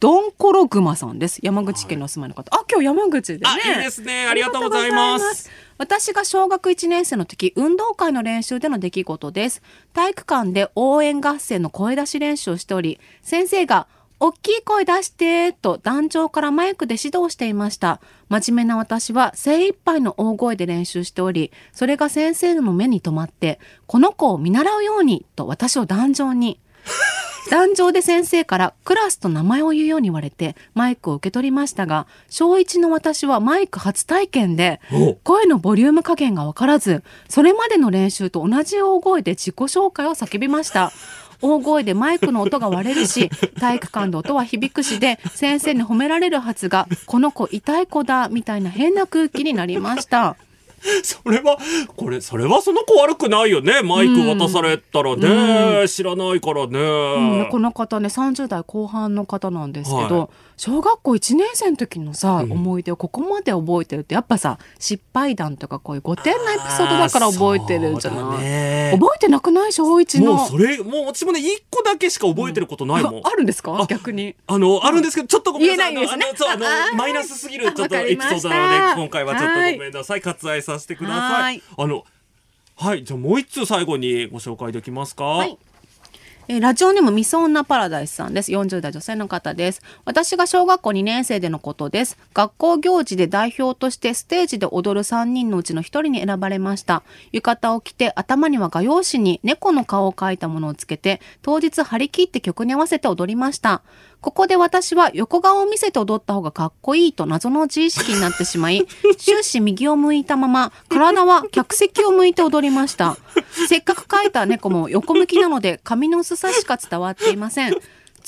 ドンコログマさんです。山口県のお住まいの方。あ、今日山口でね。あいいですねありがとうございますありがとうございます私が小学1年生の時、運動会の練習での出来事です。体育館で応援合戦の声出し練習をしており、先生が、大きい声出してと団長からマイクで指導していました。真面目な私は精一杯の大声で練習しており、それが先生の目に留まって、この子を見習うようにと私を壇上に。壇上で先生からクラスと名前を言うように言われてマイクを受け取りましたが小1の私はマイク初体験でお声のボリューム加減が分からずそれまでの練習と同じ大声で自己紹介を叫びました。大声でマイクの音が割れるし体育館で音は響くしで先生に褒められるはずがこの子痛い子だみたいな変な空気になりました それは、これ、それはその子悪くないよね。マイク渡されたらね、知らないからね。うん。この方ね30代後半の方なんですけど、はい小学校1年生の時のさ、思い出をここまで覚えてるってやっぱさ失敗談とかこういう5点のエピソードだから覚えてるんじゃない、ね。覚えてなくない？小1の。もうそれ、もう私もね、一個だけしか覚えてることないもん。ああるんですか？あ逆に。あの、あるんですけど、ちょっとごめんなさい。ね。マイナスすぎるちょっとエピソードなので、今回はちょっとごめんなさい。割愛させてくださはいい。あの、はい、じゃあもう一通最後にご紹介できますか？はいえーラジオネームみそ女パラダイスさんです。40代女性の方です。私が小学校2年生でのことです。学校行事で代表としてステージで踊る3人のうちの1人に選ばれました。浴衣を着て頭には画用紙に猫の顔を描いたものをつけて、当日張り切って曲に合わせて踊りました。ここで私は横顔を見せて踊った方がかっこいいと謎の自意識になってしまい、終始右を向いたまま、体は客席を向いて踊りました。せっかく描いた猫も横向きなので髪の薄さしか伝わっていません。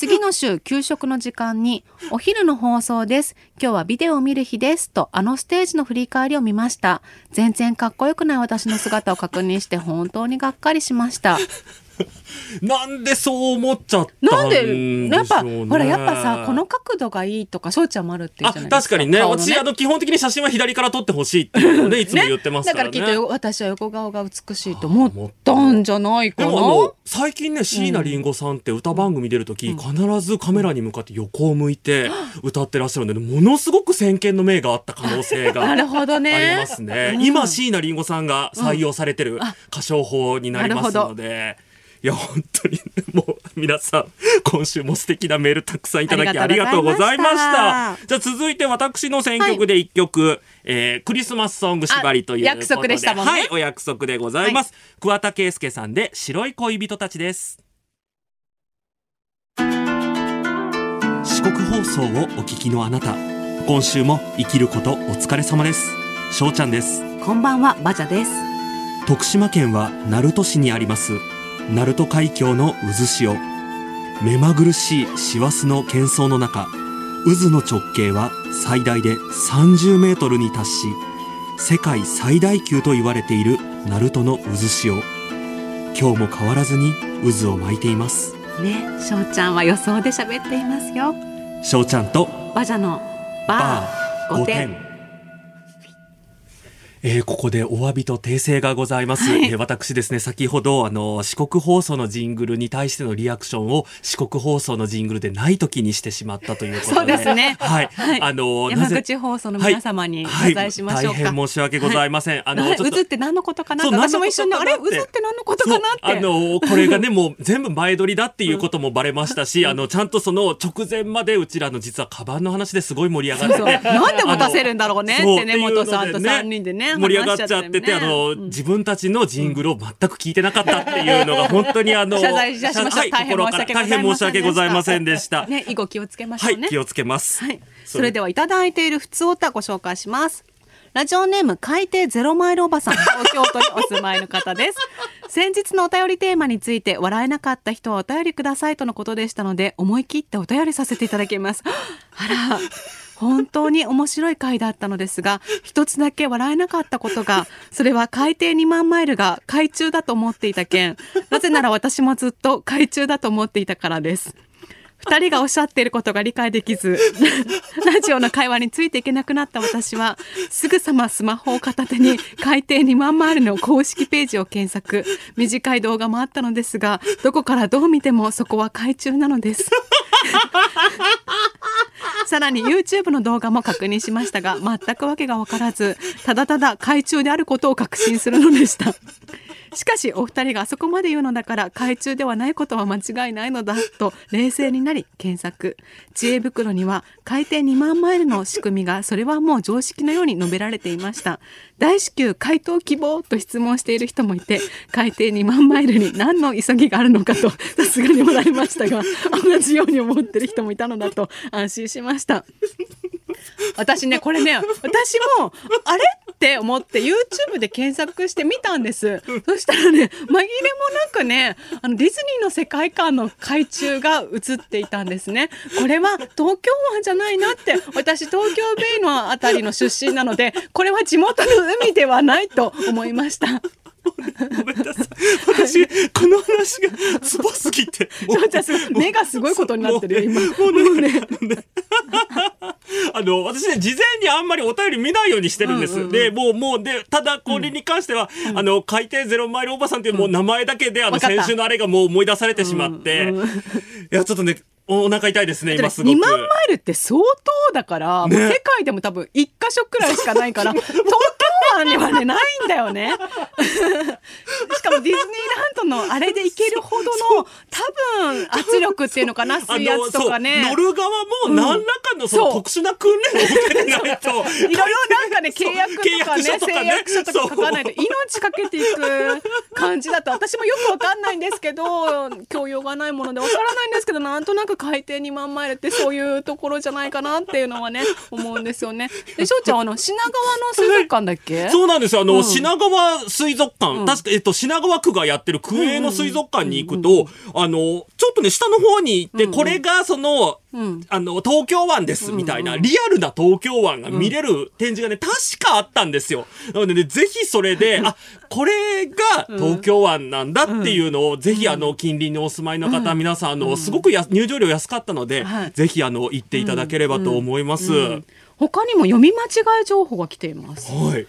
次の週給食の時間にお昼の放送です。今日はビデオを見る日ですとあのステージの振り返りを見ました。全然かっこよくない私の姿を確認して本当にがっかりしました。なんでそう思っちゃったなんんででしょうね。やっぱほらやっぱさこの角度がいいとか翔ちゃんもあるって言うあじゃないですか。確かにね顔の私あの基本的に写真は左から撮ってほしいっていうのをねいつも言ってますからねだからきっと私は横顔が美しいと思ったんじゃないかな。でもあの最近ね椎名林檎さんって歌番組出る時、必ずカメラに向かって横を向いて歌ってらっしゃるんで、ものすごく先見の明があった可能性が なるほどね。ありますね。うん今椎名林檎さんが採用されてる歌唱法になりますので。いや、本当に、もう、皆さん、今週も素敵なメールたくさんいただきありがとうございました。じゃあ続いて私の選曲で一曲、えークリスマスソング縛りという約束でしたもんねはい、お約束でございます。桑田佳祐さんで白い恋人たちです。四国放送をお聞きのあなた、今週も生きることお疲れ様です。しょうちゃんです。こんばんはバジャです徳島県は鳴門市にあります鳴門海峡の渦潮。目まぐるしい師走の喧騒の中渦の直径は最大で30メートルに達し世界最大級と言われている鳴門の渦潮。今日も変わらずに渦を巻いています。ねしょうちゃんは予想で喋っていますよ。しょうちゃんとバジャのババー5ー5点点えーここでお詫びと訂正がございます、はい。えー私ですね先ほどあの四国放送のジングルに対してのリアクションを四国放送のジングルでない時にしてしまったということで。そうね。はい、はい。あのな山ぜ口放送の皆様にはい。謝罪しましょうか、大変申し訳ございません、あのなちょっと渦って何のことかな？私も一瞬であれ？渦って何のことかなあの これがねもう全部前撮りだっていうこともバレましたし、あのちゃんとその直前までうちらの実はカバンの話ですごい盛り上がって。なんで持たせるんだろうねってね。元さんと三人でね盛り上がっちゃってて、ねあの、うん自分たちのジングルを全く聞いてなかったっていうのが本当にあの 謝罪しましたはい心から大変申し訳ございませんでした。ね以後気をつけましょうねはい気をつけます。はい、それではいただいている普通おたご紹介します。ラジオネーム海底ゼロマイルおばさん、東京都にお住まいの方です。先日のお便りテーマについて笑えなかった人はお便りくださいとのことでしたので、思い切ってお便りさせていただきます。あら、本当に面白い回だったのですが、一つだけ笑えなかったことが、それは海底2万マイルが海中だと思っていた件、なぜなら私もずっと海中だと思っていたからです。二人がおっしゃっていることが理解できず、ラジオの会話についていけなくなった私は、すぐさまスマホを片手に海底2万マイルの公式ページを検索。短い動画もあったのですが、どこからどう見てもそこは海中なのです。さらに YouTube の動画も確認しましたが、全くわけが分からず、ただただ海中であることを確信するのでした。しかしお二人があそこまで言うのだから海中ではないことは間違いないのだと冷静になり検索。知恵袋には海底2万マイルの仕組みがそれはもう常識のように述べられていました。大至急回答希望と質問している人もいて海底2万マイルに何の急ぎがあるのかとさすがに笑いましたが同じように思ってる人もいたのだと安心しました。私ねこれね私もあれ？って思って YouTube で検索してみたんです。そしたらね紛れもなくねあのディズニーの世界観の海中が映っていたんですね。これは東京湾じゃないなって私東京ベイのあたりの出身なのでこれは地元の海ではないと思いました。ごめんなさい。私この話がツボすぎて、も ちょちょすごい目がすごいことになってるよ今。もうねもうね。あの私ね事前にあんまりお便り見ないようにしてるんです。でもうもうでただこれに関しては、あの海底ゼロマイルおばさんっていうもう名前だけで、あの先週のあれがもう思い出されてしまって、いやちょっとねお腹痛いですね今すごく。2万マイルって相当だから、世界でも多分1箇所くらいしかないから 東京湾にはねないんだよね。しかもディズニーランドのあれで行けるほどの多分圧力っていうのかな水圧とかね。乗る側も何らかのその特殊な訓練を受けてないと。いろいろなんかね契約とかね契約書とかね。誓約書とか書かないと命かけていく感じだと私もよくわかんないんですけど教養がないものでわからないんですけどなんとなく海底2万マイルってそういうところじゃないかなっていうのはね思うんですよね。でしょうちゃんあの品川の水族館だっけ？そうなんですよ。あの、うん。品川水族館、確か、えっと、品川区がやってる区営の水族館に行くと、あの、ちょっとね、下の方に行って、これがその、ん。あの、東京湾です、みたいな、リアルな東京湾が見れる展示がね、確かあったんですよ。なのでね、ぜひそれで、あ、これが東京湾なんだっていうのを、ぜひ、あの、近隣にお住まいの方、皆さん、あの、すごくや入場料安かったので、はい。ぜひ、あの、行っていただければと思います。他にも読み間違い情報が来ています。はい。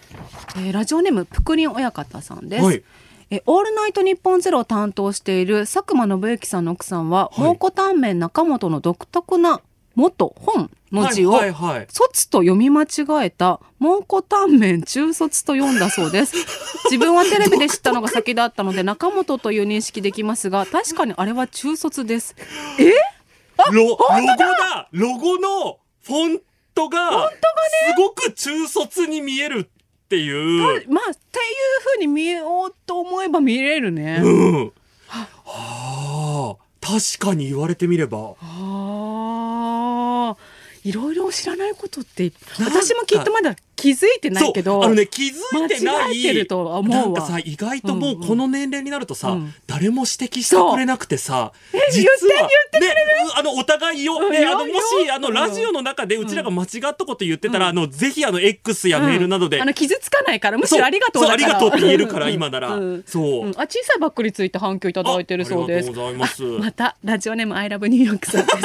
えーラジオネームぷくりん親方さんです。はいえーオールナイトニッポンゼロを担当している佐久間信之さんの奥さんは、い蒙古タンメン中本の独特な元本の字を、卒と読み間違えた蒙古タンメン中卒と読んだそうです。自分はテレビで知ったのが先だったので中本という認識できますが確かにあれは中卒ですロロゴだロゴのフォントがすごく中卒に見えるっていう。まあっていう風に見ようと思えば見れるね、うん。はあ、確かに言われてみれば。ああいろいろ知らないことって私もきっとまだ気づいてないけどあのね気づいてない。間違えてるとは思うわ。なんかさ意外ともううんうん。この年齢になるとさ、うん。誰も指摘してくれなくてさ実はねあのお互いよ、うんね、あのよもしあのうんラジオの中でうちらが間違ったこと言ってたら、あのぜひあの X やメールなどで、あの傷つかないからむしろありがとうありがとうって言えるからうん。今なら、うん。そう、うん。あ小さいバッグについて反響いただいてるそうです。あありがとうございます。またラジオネームアイラブニューヨークさんです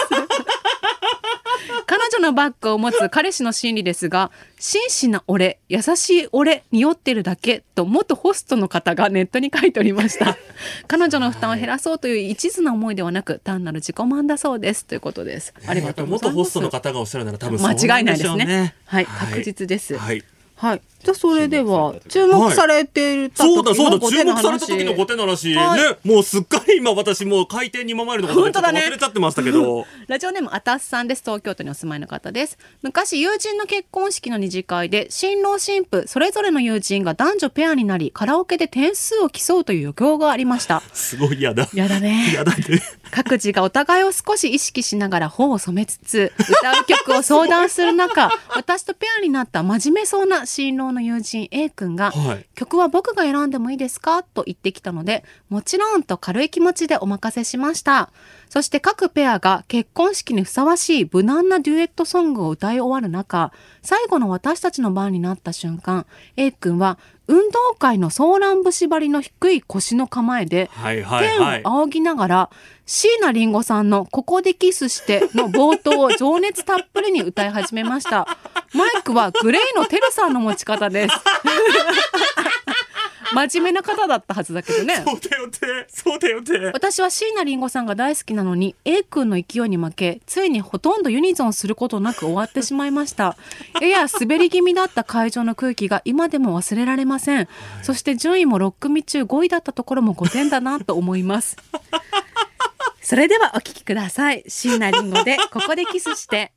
のバッグを持つ彼氏の心理ですが真摯な俺優しい俺に酔ってるだけと元ホストの方がネットに書いておりました。彼女の負担を減らそうという一途な思いではなく単なる自己満だそうです。ということです。ありがとう元ホストの方がおっしゃるなら多分そうなんでしょう間違いないですね。はい、はい確実です。はい。はい。じゃあそれでは注目されているそうだそうだ注目された話時のご手の話、はい。ねもうすっかり今私もう海底2万マイルのこと忘れちゃってましたけど、ラジオネームあたすさんです東京都にお住まいの方です。昔友人の結婚式の二次会で新郎新婦それぞれの友人が男女ペアになりカラオケで点数を競うという余興がありました。すごい嫌だ。やだね。嫌だね。各自がお互いを少し意識しながら頬を染めつつ歌う曲を相談する中私とペアになった真面目そうな新郎の友人 A 君がはい曲は僕が選んでもいいですか？と言ってきたのでもちろんと軽い気持ちでお任せしましたそして各ペアが結婚式にふさわしい無難なデュエットソングを歌い終わる中最後の私たちの番になった瞬間 A 君は運動会のソーラン節張りの低い腰の構えで天をはい仰ぎながら椎名林檎さんの「ここでキスして」の冒頭を情熱たっぷりに歌い始めました。マイクはグレイのテルさんの持ち方です 真面目な方だったはずだけどね。そうだよってそうだよって私は椎名林檎さんが大好きなのに A 君の勢いに負けついにほとんどユニゾンすることなく終わってしまいました。やや滑り気味だった会場の空気が今でも忘れられません。そして順位も6組中5位だったところも5点だなと思います。それではお聞きください。椎名林檎でここでキスして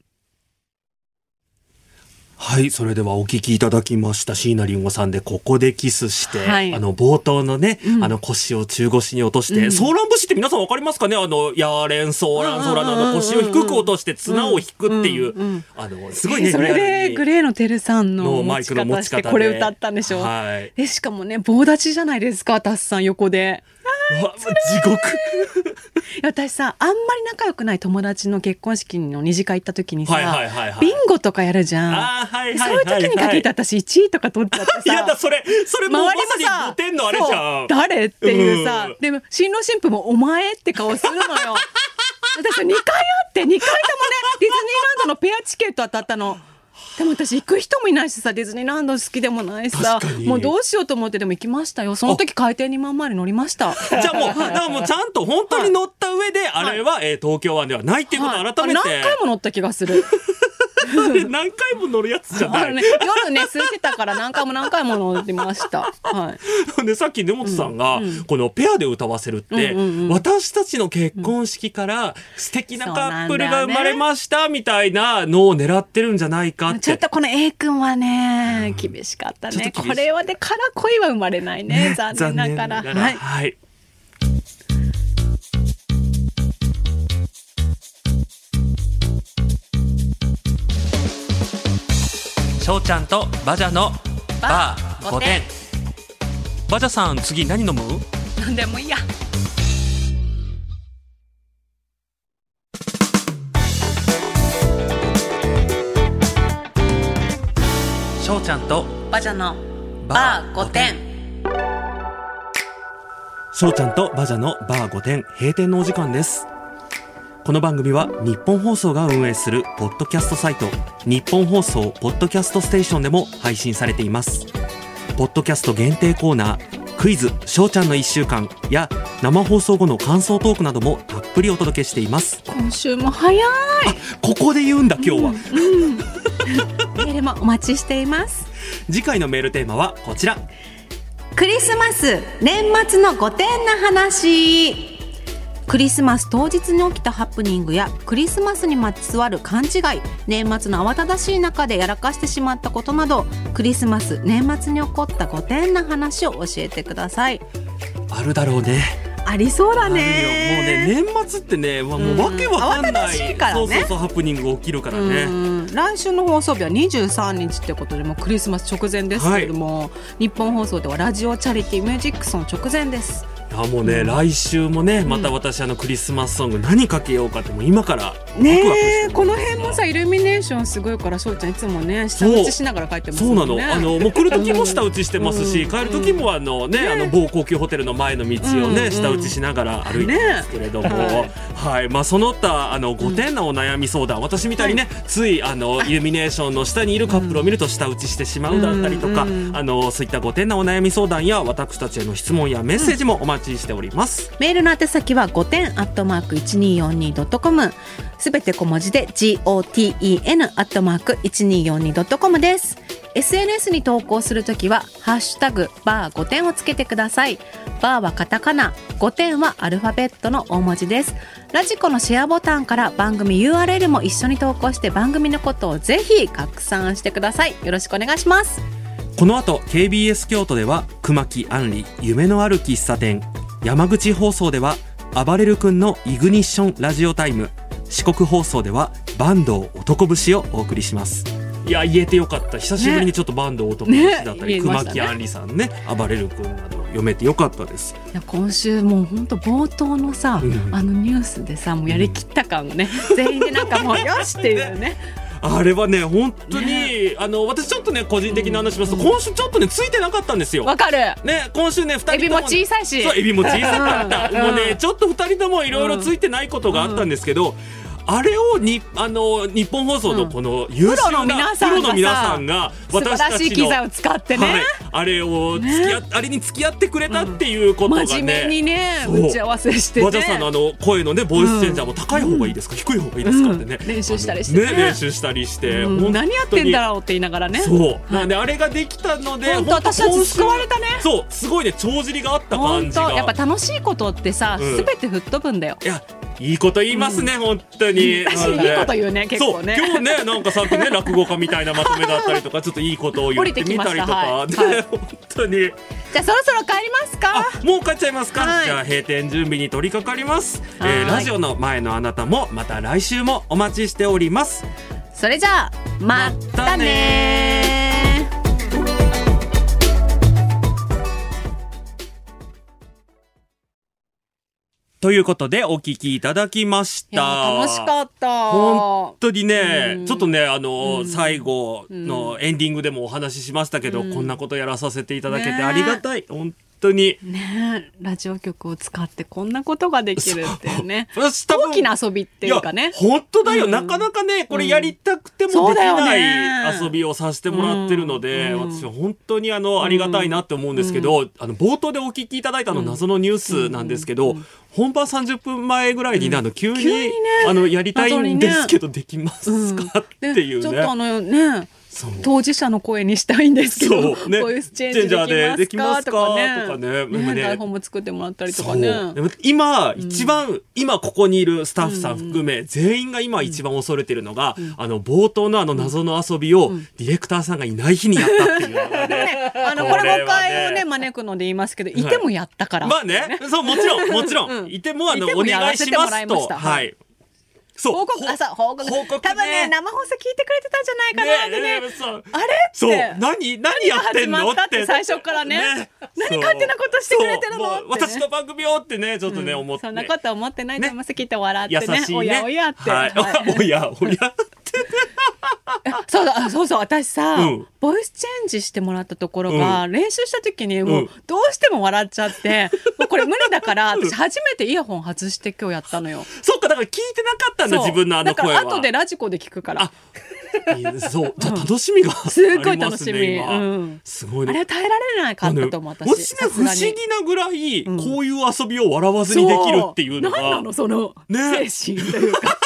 はい、それではお聞きいただきました椎名林檎さんでここでキスして、はい。あの冒頭のね、うん。あの腰を中腰に落として、うん。ソーラン節って皆さんわかりますかね？あのヤーレンソーランソーランの腰を低く落として綱を引くっていう、うんうんあのすごいねそれでグレーのテルさんののマイクの持ち方で。これ歌ったんでしょはい。でしかもね棒立ちじゃないですかタスさん横で。うわ地獄。私さあんまり仲良くない友達の結婚式の二次会行った時にさ、はいはいはいはい。ビンゴとかやるじゃん。あーはいではいそういう時に限って私1位とか取っちゃってさ。やだそれそれもうま周りさにもさ5点のあれじゃん。誰っていうさ、うん。でも新郎新婦もお前って顔するのよ。私2回あって2回ともねディズニーランドのペアチケット当たったのでも私行く人もいないしさディズニーランド好きでもないしさもうどうしようと思ってでも行きましたよ。その時回転2万枚に乗りました。じゃあもう、だからもうちゃんと本当に乗った上で、あれは、えー東京湾ではないっていうことを改めて、何回も乗った気がする何回も乗るやつじゃない。ね、夜ね空いてたから何回も何回も乗ってました。はい。でさっき根本さんが、うんうんこのペアで歌わせるって、うんうんうん私たちの結婚式から素敵なカップルが生まれましたみたいなのを狙ってるんじゃないかって。ちょっとこの A 君はね、厳しかったね。これはね、から恋は生まれないね。残念ながら。残念ながらはい。はい。翔ちゃんとバジャのバー5点。バジャさん次何飲む？なんでもいいや。翔ちゃんとバジャのバー5点翔ちゃんとバジャのバー5点閉店のお時間ですこの番組は日本放送が運営するポッドキャストサイト日本放送ポッドキャストステーションでも配信されています。ポッドキャスト限定コーナークイズ翔ちゃんの1週間や生放送後の感想トークなどもたっぷりお届けしています。今週も早い。ここで言うんだ今日は、メールもお待ちしています。次回のメールテーマはこちら。ククリスマス年末の御殿な話クリスマス当日に起きたハプニングやクリスマスにまつわる勘違い年末の慌ただしい中でやらかしてしまったことなどクリスマス年末に起こった御殿な話を教えてください。あるだろうね。ありそうだね。もうね年末ってねまあもうわけわかんない、うん慌ただしいからね。そうそうそうハプニング起きるからね、うん。来週の放送日は23日ってことでもうクリスマス直前ですけれども、日本放送ではラジオチャリティーミュージックソン直前ですいやもうね、来週もねまた私あのクリスマスソング何かけようかってもう今からワクワクしてねこの辺もさイルミネーションすごいから翔ちゃんいつもね下打ちしながら帰ってますそうなの、あのもう来る時も下打ちしてますし、うん帰る時もあのね、あの某高級ホテルの前の道をね、うん下打ちしながら歩いてるんですけれども、ねはい、まあその他あのご丁寧なお悩み相談、私みたいにね、ついあの イルミネーションの下にいるカップルを見ると下打ちしてしまうだったりとか、うんあのそういったご丁寧なお悩み相談や私たちへの質問やメッセージもお待ちしております。メールの宛先は5点アットマーク 1242.com すべて小文字で GOTEN アットマーク 1242.com です。SNS に投稿するときは、ハッシュタグ、バー5点をつけてください。バーはカタカナ、5点はアルファベットの大文字です。ラジコのシェアボタンから番組 URL も一緒に投稿して番組のことをぜひ拡散してください。よろしくお願いします。この後 KBS 京都では熊木杏里夢のある喫茶店山口放送では暴れる君のイグニッションラジオタイム四国放送では坂東男節をお送りします。いや言えてよかった。久しぶりにちょっと坂東男節だったり、ねね。熊木杏里さんね暴れる君など読めてよかったです。いや今週もう本当冒頭のさ、うん。あのニュースでさもうやりきった感がね、全員でなんかもうよしっていうねあれはね本当に、あの私ちょっとね個人的な話しますと、今週ちょっとねついてなかったんですよ。わかる。ね今週ね二人ともエビも小さいし。そうエビも小さかった、うん。もうねちょっと二人ともいろいろついてないことがあったんですけど、あれをにあの日本放送のこの優秀な皆さんプロの皆さんが素晴らしい機材を使ってね、はい、あれを付き合、あれに付き合ってくれたっていうことがね、真面目にね打ち合わせしてね。和田さんのあの声のねボイスチェンジャーも高い方がいいですか、低い方がいいですか？ってね、うん。練習したりしてね。練習したりして、何やってんだろうって言いながらね。そう。なんであれができたので本当私たち救われたね。そう。すごいね帳尻があった本感じが。当。やっぱ楽しいことってさうん。すべ、て吹っ飛ぶんだよ。いやいいこと言いますね、本当に。私 なんでいいこと言うね結構ね。今日ねなんかさっきね 落語家みたいなまとめだったりとかちょっといいことを言ってみたりとか、降りてきました。はい。ね本当に。じゃあそろそろ帰りますか？あもう帰っちゃいますか、はい。じゃあ閉店準備に取り掛かります、えーはい。ラジオの前のあなたもまた来週もお待ちしております。それじゃあまたねということでお聞きいただきました。楽しかった。本当にね、うん。ちょっとね、あの、うん。最後のエンディングでもお話ししましたけど、うん。こんなことやらさせていただけてね。ありがたい。本当に。ねえラジオ局を使ってこんなことができるっていうね。大きな遊びっていうかね。本当だよ、うん。なかなかね、これやりたくてもできないね。遊びをさせてもらってるので、うん。私は本当にあの、ありがたいなって思うんですけど、あの、冒頭でお聞きいただいたあの謎のニュースなんですけど、本番30分前ぐらいにね、あの、急に、急にねあの、やりたいんですけど、できますか、っていうね。でちょっとあのね当事者の声にしたいんですけど、そう。ね。ボイスチェンジでできますかとかね。ねね。台本も作ってもらったりとかね。今、一番今ここにいるスタッフさん含め、全員が今一番恐れてるのが、あの冒頭のあの謎の遊びを、ディレクターさんがいない日にやったっていうのがね あのこれ誤解をね招くので言いますけどいてもやったから、まあね。そうもちろんもちろん、うん。いてもあのお願いしてますと。はいそう。報告あそう報告。報告多分ね生放送聞いてくれてたんじゃないかなってね。あれ？って。そう何何やってんの？ったって最初からね。何勝手なことしてくれてるの？私の番組をってねちょっとね、思ってそんなことは思ってないと思います、きっと笑って優ね。おやおやって、はい。はい。おやおやそうだあそうそう私さ、うん。ボイスチェンジしてもらったところが、練習した時にもううん。どうしても笑っちゃって、もうこれ無理だから私初めてイヤホン外して今日やったのよ。そっかだから聞いてなかったんだそう。自分のあの声はだから後でラジコで聞くから。そう。じゃあ楽しみがすっごい楽しみ。ありますね今。うん。すごいね。あれは耐えられなかったと思う私。私ね不思議なぐらい、ん。こういう遊びを笑わずにできるっていうのが。そう。何なのそのね。精神というか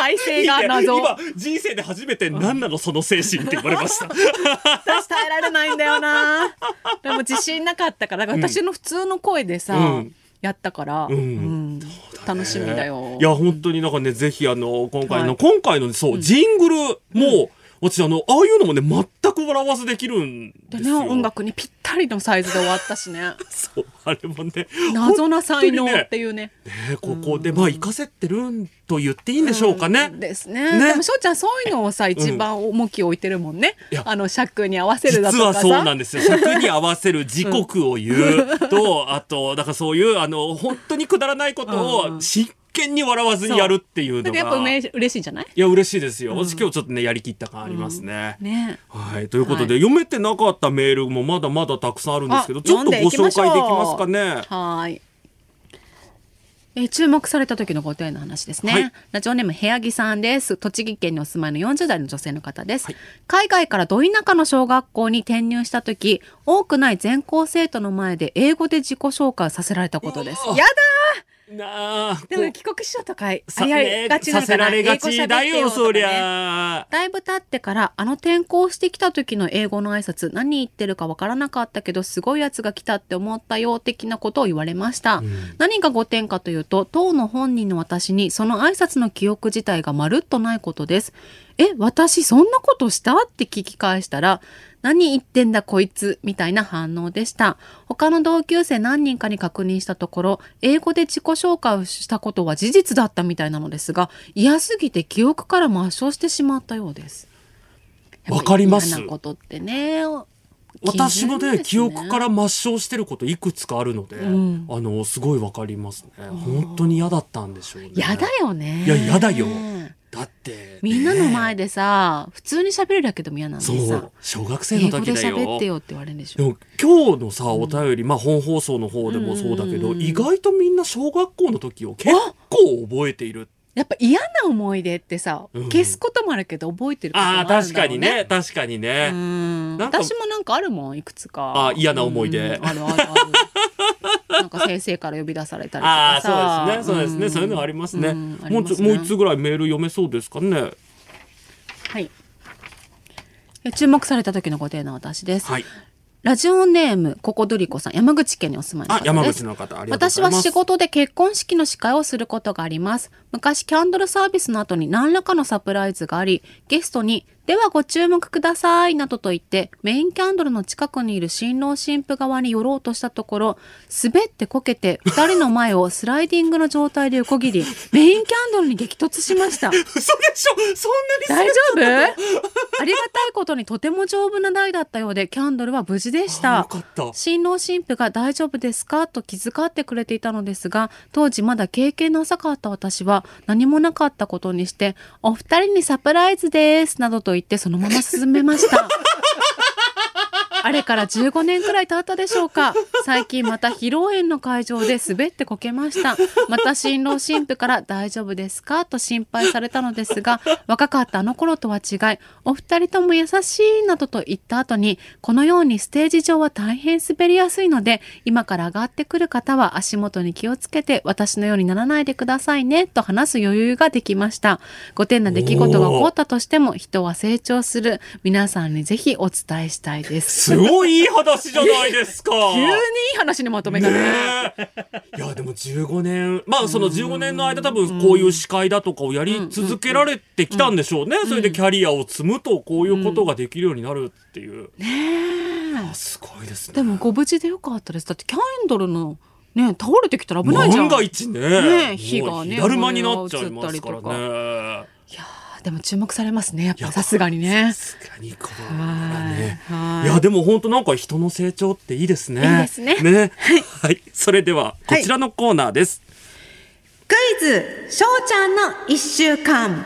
体勢が謎。今人生で初めて何なのその精神って言われました。私耐えられないんだよな。でも自信なかったから私の普通の声でさ、うん。やったから、ん。うん。楽しみだよ。いや本当になんかねぜひあの今回の、はい。今回のそうジングルも、私あのああいうのもね全く笑わずできるんでですねよ音楽にぴったりのサイズで終わったしね。そうあれもね謎な才能っていうね。ねここでまあ活かせてるんと言っていいんでしょうかね、ですね。ね。でも翔ちゃんそういうのをさ一番重きを置いてるもんね、いや。あの尺に合わせるだとかさ。実はそうなんですよ。尺に合わせる時刻を言うと、あとだからそういうあの本当にくだらないことを真剣に笑わずにやるっていうのが。やっぱ嬉しいんじゃない？いや嬉しいですよ、私今日ちょっとねやりきった感ありますね、ね。はい、ということで、はい。読めてなかったメールもまだまだたくさんあるんですけどあちょっとご紹介できますかね。はーい。えー注目された時のご提案の話ですね、はい。ラジオネーム部屋木さんです。栃木県にお住まいの40代の女性の方です、海外からど田舎の小学校に転入した時多くない全校生徒の前で英語で自己紹介させられたことです。やだなあーでも帰国子女とかさやりがさせらなれがちだよそりゃ。だいぶ経ってからあの転校してきた時の英語の挨拶何言ってるかわからなかったけどすごいやつが来たって思ったよ的なことを言われました、何が5点かというと当の本人の私にその挨拶の記憶自体がまるっとないことです。え私そんなことした？って聞き返したら何言ってんだこいつみたいな反応でした。他の同級生何人かに確認したところ英語で自己紹介をしたことは事実だったみたいなのですが嫌すぎて記憶から抹消してしまったようです。わかります。なことってね私もね記憶からら抹消してることいくつかあるので、ん。あのすごいわかりますね。本当に嫌だったんでしょうね。嫌だよね。いや嫌だよだってみんなのね前でさ普通に喋れるだけでも嫌なんでそさ。う。小学生の英語で時だよ喋ってよって言われるんでしょ。でも今日のさお便り、まあ本放送の方でもそうだけど、意外とみんな小学校の時を結構覚えているやっぱ嫌な思い出ってさ、うん。消すこともあるけど覚えてることもあああるんだね。確かにね。確かにね、私もなんかあるもんいくつか。あ嫌な思い出。うんあるあるある。なんか先生から呼び出されたりとああかさそうですね。そうですね、ん。そういうのありますね、もうますね。もう一つぐらいメール読めそうですかね？はい。え注目された時のご提案は私です、はい。ラジオネームココドリコさん。山口県にお住まいのあ方です。山口の方ありがとうございます。私は仕事で結婚式の司会をすることがあります昔キャンドルサービスの後に何らかのサプライズがありゲストにではご注目くださいなどと言ってメインキャンドルの近くにいる新郎新婦側に寄ろうとしたところ滑ってこけて二人の前をスライディングの状態で横切りメインキャンドルに激突しました。嘘でしょ？そんなに大丈夫？ありがたいことにとても丈夫な台だったようでキャンドルは無事でしあたた。新郎新婦が大丈夫ですか？と気遣ってくれていたのですが当時まだ経験の浅かった私は何もなかったことにしてお二人にサプライズですなどと言ってそのまま進めました。あれから15年くらい経ったでしょうか。最近また披露宴の会場で滑ってこけました。また新郎新婦から大丈夫ですかと心配されたのですが若かったあの頃とは違いお二人とも優しいなどと言った後にこのようにステージ上は大変滑りやすいので今から上がってくる方は足元に気をつけて私のようにならないでくださいねと話す余裕ができました。5点な出来事が起こったとしても人は成長する。皆さんにぜひお伝えしたいです。すごいいい話じゃないですか。急にいい話にまとめた。ねねえ。いやでも15年まあその15年の間多分こういう司会だとかをやり続けられてきたんでしょうね、それでキャリアを積むとこういうことができるようになるっていう、あすごいですね。でもご無事でよかったです。だってキャンドルのね倒れてきたら危ないじゃん。万が一ね。ねえ火がねだるまになっちゃいますからねでも注目されますね。やっぱさすがにね。さすがにこれはね。はい。い。やでも本当なんか人の成長っていいですね。いいですね。ね。はい。それではこちらのコーナーです。クイズしょうちゃんの一週間。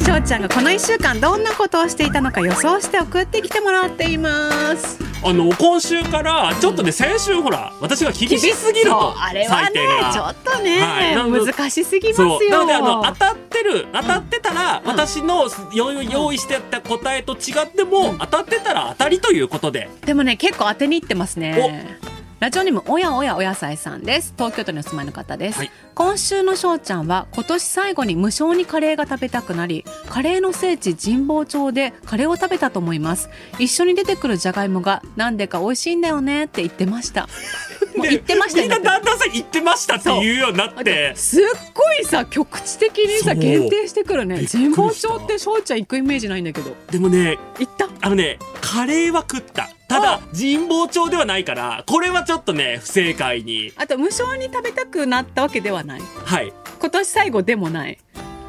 しょうちゃんがこの一週間どんなことをしていたのか予想して送ってきてもらっていますあの今週からちょっとね先週ほら私が厳しすぎる。とあれはねちょっとね、はい。難しすぎますそう。なよのであの当たってる当たってたら、私の用用意してた答えと違っても、当たってたら当たりということで。でもね結構当てにいってますねラジオネームおやおやお野菜さんです。東京都にお住まいの方です、はい。今週のしょうちゃんは今年最後に無償にカレーが食べたくなりカレーの聖地神保町でカレーを食べたと思います。一緒に出てくるじゃがいもがなんでか美味しいんだよねって言ってました。もう言ってましたみんなだんだんさ言ってましたって言うようになって。すっごいさ局地的にさ限定してくるね。神保町ってしょうちゃん行くイメージないんだけど。でもね行った？あのねカレーは食ったただ神保町ではないからこれはちょっとね不正解に。あと無償に食べたくなったわけではない。はい。今年最後でもない。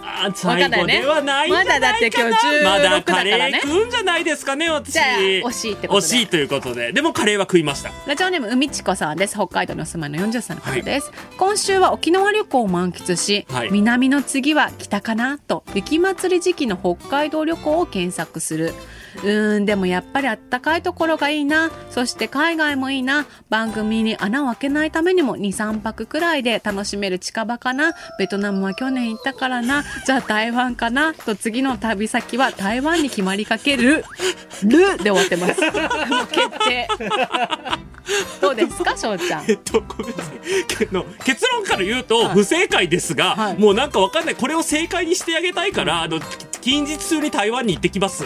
あ最後ではないんじゃないかな。まだだって今日16まだカレねー食うんじゃないですかね私。じゃあ惜しいってことで。惜しいということで。でもカレーは食いました。ラジオネーム海ちこさんです。北海道にお住まいの40歳の方です、今週は沖縄旅行を満喫し、はい。南の次は北かなと雪祭り時期の北海道旅行を検索するうーんでもやっぱりあったかいところがいいな。そして海外もいいな。番組に穴を開けないためにも23泊くらいで楽しめる近場かな。ベトナムは去年行ったからな。じゃあ台湾かな。と次の旅先は台湾に決まりかける。る。で終わってます。もう決定。どうですかしょうちゃん？えっとごめんなさい。けど結論から言うとはい。不正解ですが、はい。もうなんかわかんない。これを正解にしてあげたいから、あの近日中に台湾に行ってきます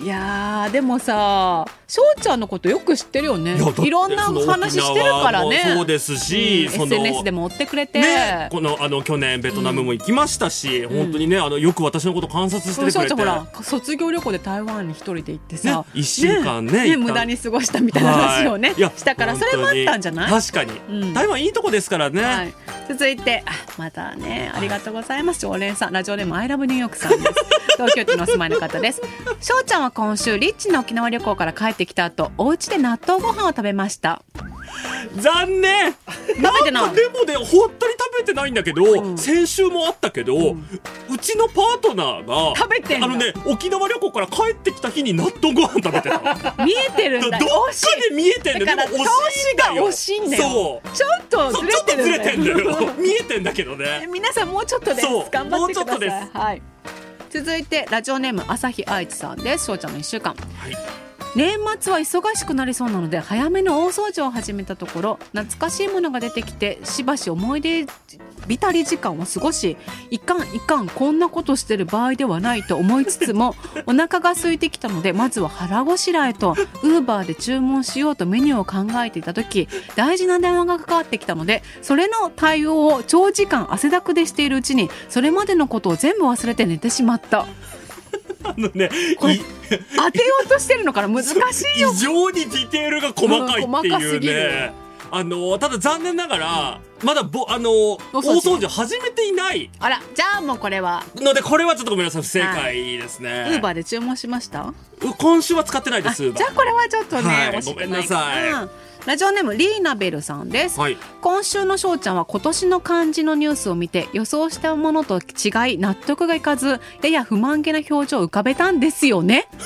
いやーでもさしょうちゃんのことよく知ってるよね。いろんなその話してるからね。そうですし、うん。SNS でも追ってくれて、ね、このあの去年ベトナムも行きましたし、本当にねあのよく私のこと観察してくれて。ちゃんほら卒業旅行で台湾に一人で行ってさ、ね一週間ね行った。無駄に過ごしたみたいな話をね、はい。したからそれもあったんじゃない？確かに、うん。台湾いいとこですからね、はい、続いてあまたねありがとうございます。常連さん。ラジオネームアイラブニューヨークさんです。東京都にお住まいの方です。しょうちゃんは今週リッチな沖縄旅行から帰ってきた後お家で納豆ご飯を食べました。残念。食べてない。でもね本当に食べてないんだけど、ん。先週もあったけど、うちのパートナーが食べてあのね沖縄旅行から帰ってきた日に納豆ご飯食べてたど 見えてるんだ。どっかで見えてんだだから投資が惜しいんだよ。そう。ちょっとずれてるんだよ。見えてんだけどね。皆さんもうちょっとです。頑張ってください。もうちょっとです。はい続いてラジオネーム朝日愛知さんです。しょうちゃんの一週間。はい。年末は忙しくなりそうなので早めの大掃除を始めたところ懐かしいものが出てきてしばし思い出浸り時間を過ごしいかんいかんこんなことしてる場合ではないと思いつつも お腹が空いてきたのでまずは腹ごしらえとウーバーで注文しようとメニューを考えていた時大事な電話がかかってきたのでそれの対応を長時間汗だくでしているうちにそれまでのことを全部忘れて寝てしまったあのねこれい当てようとしてるのから難しいよ。異常にディテールが細かいっていうね。あのただ残念ながら、まだぼあの大掃除始めていない。あらじゃあもうこれは。のでこれはちょっとごめんなさい不正解ですね。ウーバーで注文しました？う今週は使ってないであす。じゃあこれはちょっとね、はい。ごめんなさい。うんラジオネームリーナベルさんです、はい。今週のしょうちゃんは今年の漢字のニュースを見て予想したものと違い納得がいかずやや不満げな表情を浮かべたんですよね。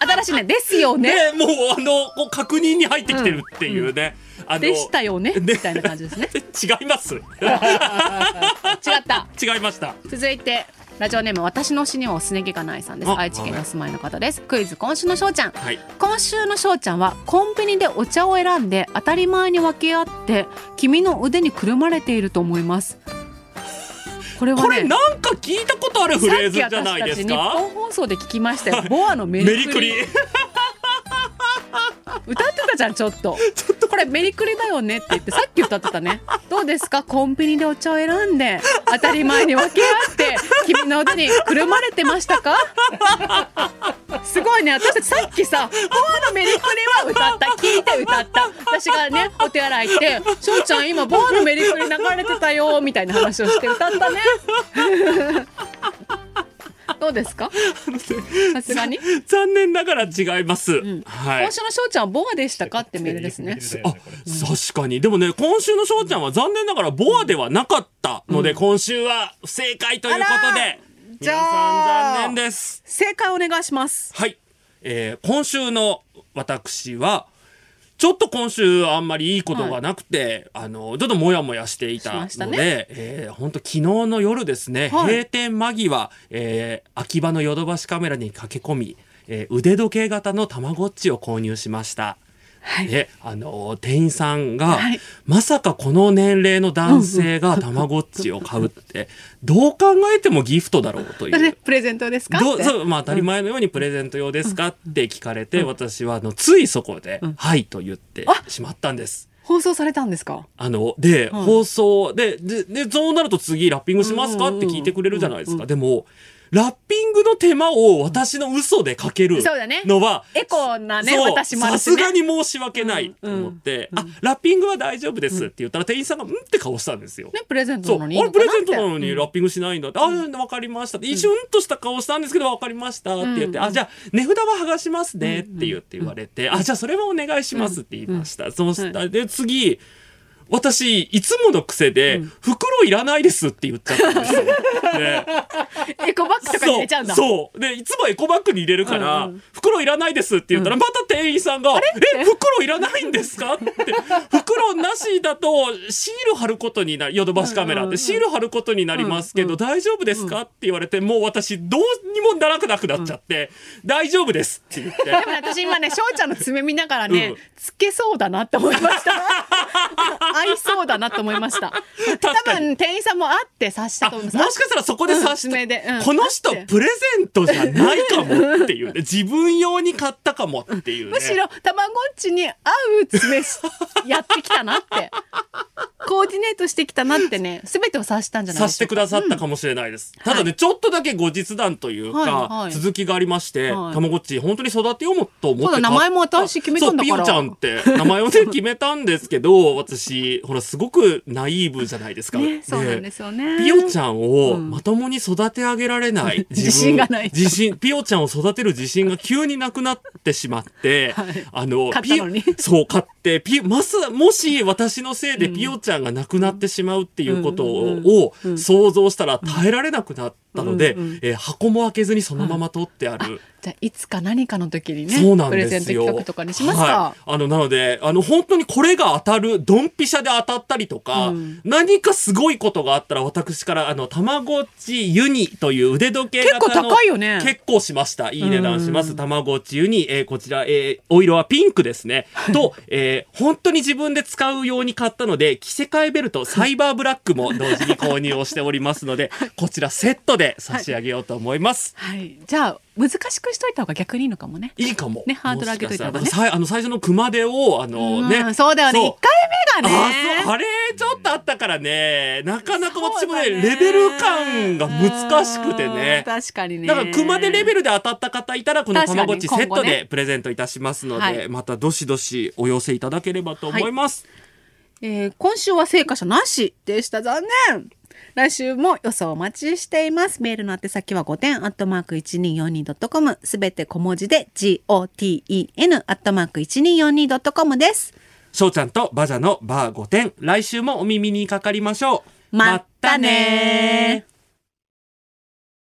新しいね。ですよね。ねもうあの確認に入ってきてるっていうね。あのでしたよね。みたいな感じですね。違います。違った。違いました。続いてラジオネーム私の死にはおすねぎがないさんですあ愛知県にお住まいの方ですクイズ今週のしょうちゃんはい。今週のしょうちゃんはコンビニでお茶を選んで当たり前に分け合って君の腕にくるまれていると思いますこれはこれねなんか聞いたことあるフレーズじゃないです私たち日か。本放送で聞きましたよボアのメリクリ。歌ってたじゃんちょっと。これメリクリだよねって言ってさっき歌ってたね。どうですか？コンビニでお茶を選んで当たり前に分け合って君の腕にくるまれてましたか？すごいね。私たちさっきさ「ボアのメリクリ」は歌った。聞いて歌った。私がねお手洗い行って「翔ちゃん今ボアのメリクリ流れてたよ」みたいな話をして歌ったね。どうですか？さすがに？残念ながら違います。はい今。週の翔ちゃんはボアでしたかってメールですねあ、確かに。でもね、今週の翔ちゃんは残念ながらボアではなかったので、今週は不正解ということで、じゃ皆あさん残念です。正解お願いしますはい。えー今週の私は、ちょっと今週あんまりいいことがなくて、あの、ちょっともやもやしていたので、ね。えー、本当昨日の夜ですね、はい。閉店間際、えー秋葉のヨドバシカメラに駆け込み、えー腕時計型のたまごっちを購入しました。で、あの店員さんが、はい。まさかこの年齢の男性がたまごっちを買うって、どう考えてもギフトだろうという。で プレゼントですか？そうまあ当たり前のようにプレゼント用ですか？って聞かれて、私はあのついそこで「はい」と言ってしまったんです。放送されたんですか？あので、うん。放送でででそうなると次ラッピングしますか？って聞いてくれるじゃないですか。でもラッピングの手間を私の嘘でかけるのは、エコなね私もさすがに申し訳ないと思って、あラッピングは大丈夫ですって言ったら店員さんが「うん」って顔したんですよ。ねプレゼントなのにプレゼントなのにラッピングしないんだって、あ、わかりましたって。一瞬とした顔したんですけど、わかりましたって言って、あ、じゃあ値札は剥がしますねって言って言われて、あ、じゃあそれはお願いしますって言いました。そうしたら、で、次、私、いつもの癖で、袋いらないですって言っちゃったんですよ。ね。エコバッグとかに入れちゃうんだ。そう。でいつもエコバッグに入れるから、袋いらないですって言ったら、また店員さんが「え袋いらないんですか?」って。袋なしだとシール貼ることになるヨドバシカメラってシール貼ることになりますけど、大丈夫ですか？って言われてもう私どうにもならなくなっちゃって「大丈夫です」って言って。でもね私今ね翔ちゃんの爪見ながらね、うん。つけそうだなって思いました 合いそうだなと思いました。確多分店員さんもあって察したあと思います。もしかしたらそこで察しうん爪で。うん。たこの人プレゼントじゃないかもっていうね。自分用に買ったかもっていうね。むしろたまごっちに合う爪しやってきたなって。コーディネートしてきたなってね全てを察したんじゃないさでしてくださったかもしれないです。ただね、ちょっとだけ後日談というか、はいはい。続きがありまして、はい。たまごっち本当に育てようもと思ってそうだ名前も私決めたんだから。そう、ピオちゃんって名前をね、決めたんですけど、私、ほら、すごくナイーブじゃないですか。ねそうなんですよね。ピオちゃんをうん。まともに育て上げられない、自分自信がない。自信、ピオちゃんを育てる自信が急になくなってしまって、はい。あの、買っそう、買って、ピます、もし私のせいでピオちゃんが亡くなってしまうっていうことを想像したら耐えられなくなったので、うんうんえー箱も開けずにそのまま取ってある。じゃあいつか何かの時にねそうなんプレゼントですよ。企画とかにしますか、はい、あのなのであの本当にこれが当たるドンピシャで当たったりとか、うん。何かすごいことがあったら私からあのたまごっちユニという腕時計型の結構高いよね。結構しました。いい値段します。うん。たまごっちユニ、えーこちら、えーお色はピンクですね。と、えー本当に自分で使うように買ったので着せ替えベルトサイバーブラックも同時に購入をしておりますのでこちらセットで差し上げようと思います。はい、じゃあ難しくしといた方が逆にいいのかもね。いいかも。ねハードル上げといた方がねあの最初の熊手をあのね、うんそうだよね。一回目があね。そうあれちょっとあったからねなかなか私もねレベル感が難しくてねうん確かにね。だから熊手レベルで当たった方いたらこのたまごっちセットでプレゼントいたしますので、はいまたどしどしお寄せいただければと思います、えー今週は成果者なしでした。残念。来週も予想お待ちしています。メールの宛先は5点アットマーク 1242.com すべて小文字で GOTEN アットマーク 1242.com です。しょうちゃんとバジャのバー5点来週もお耳にかかりましょうまったね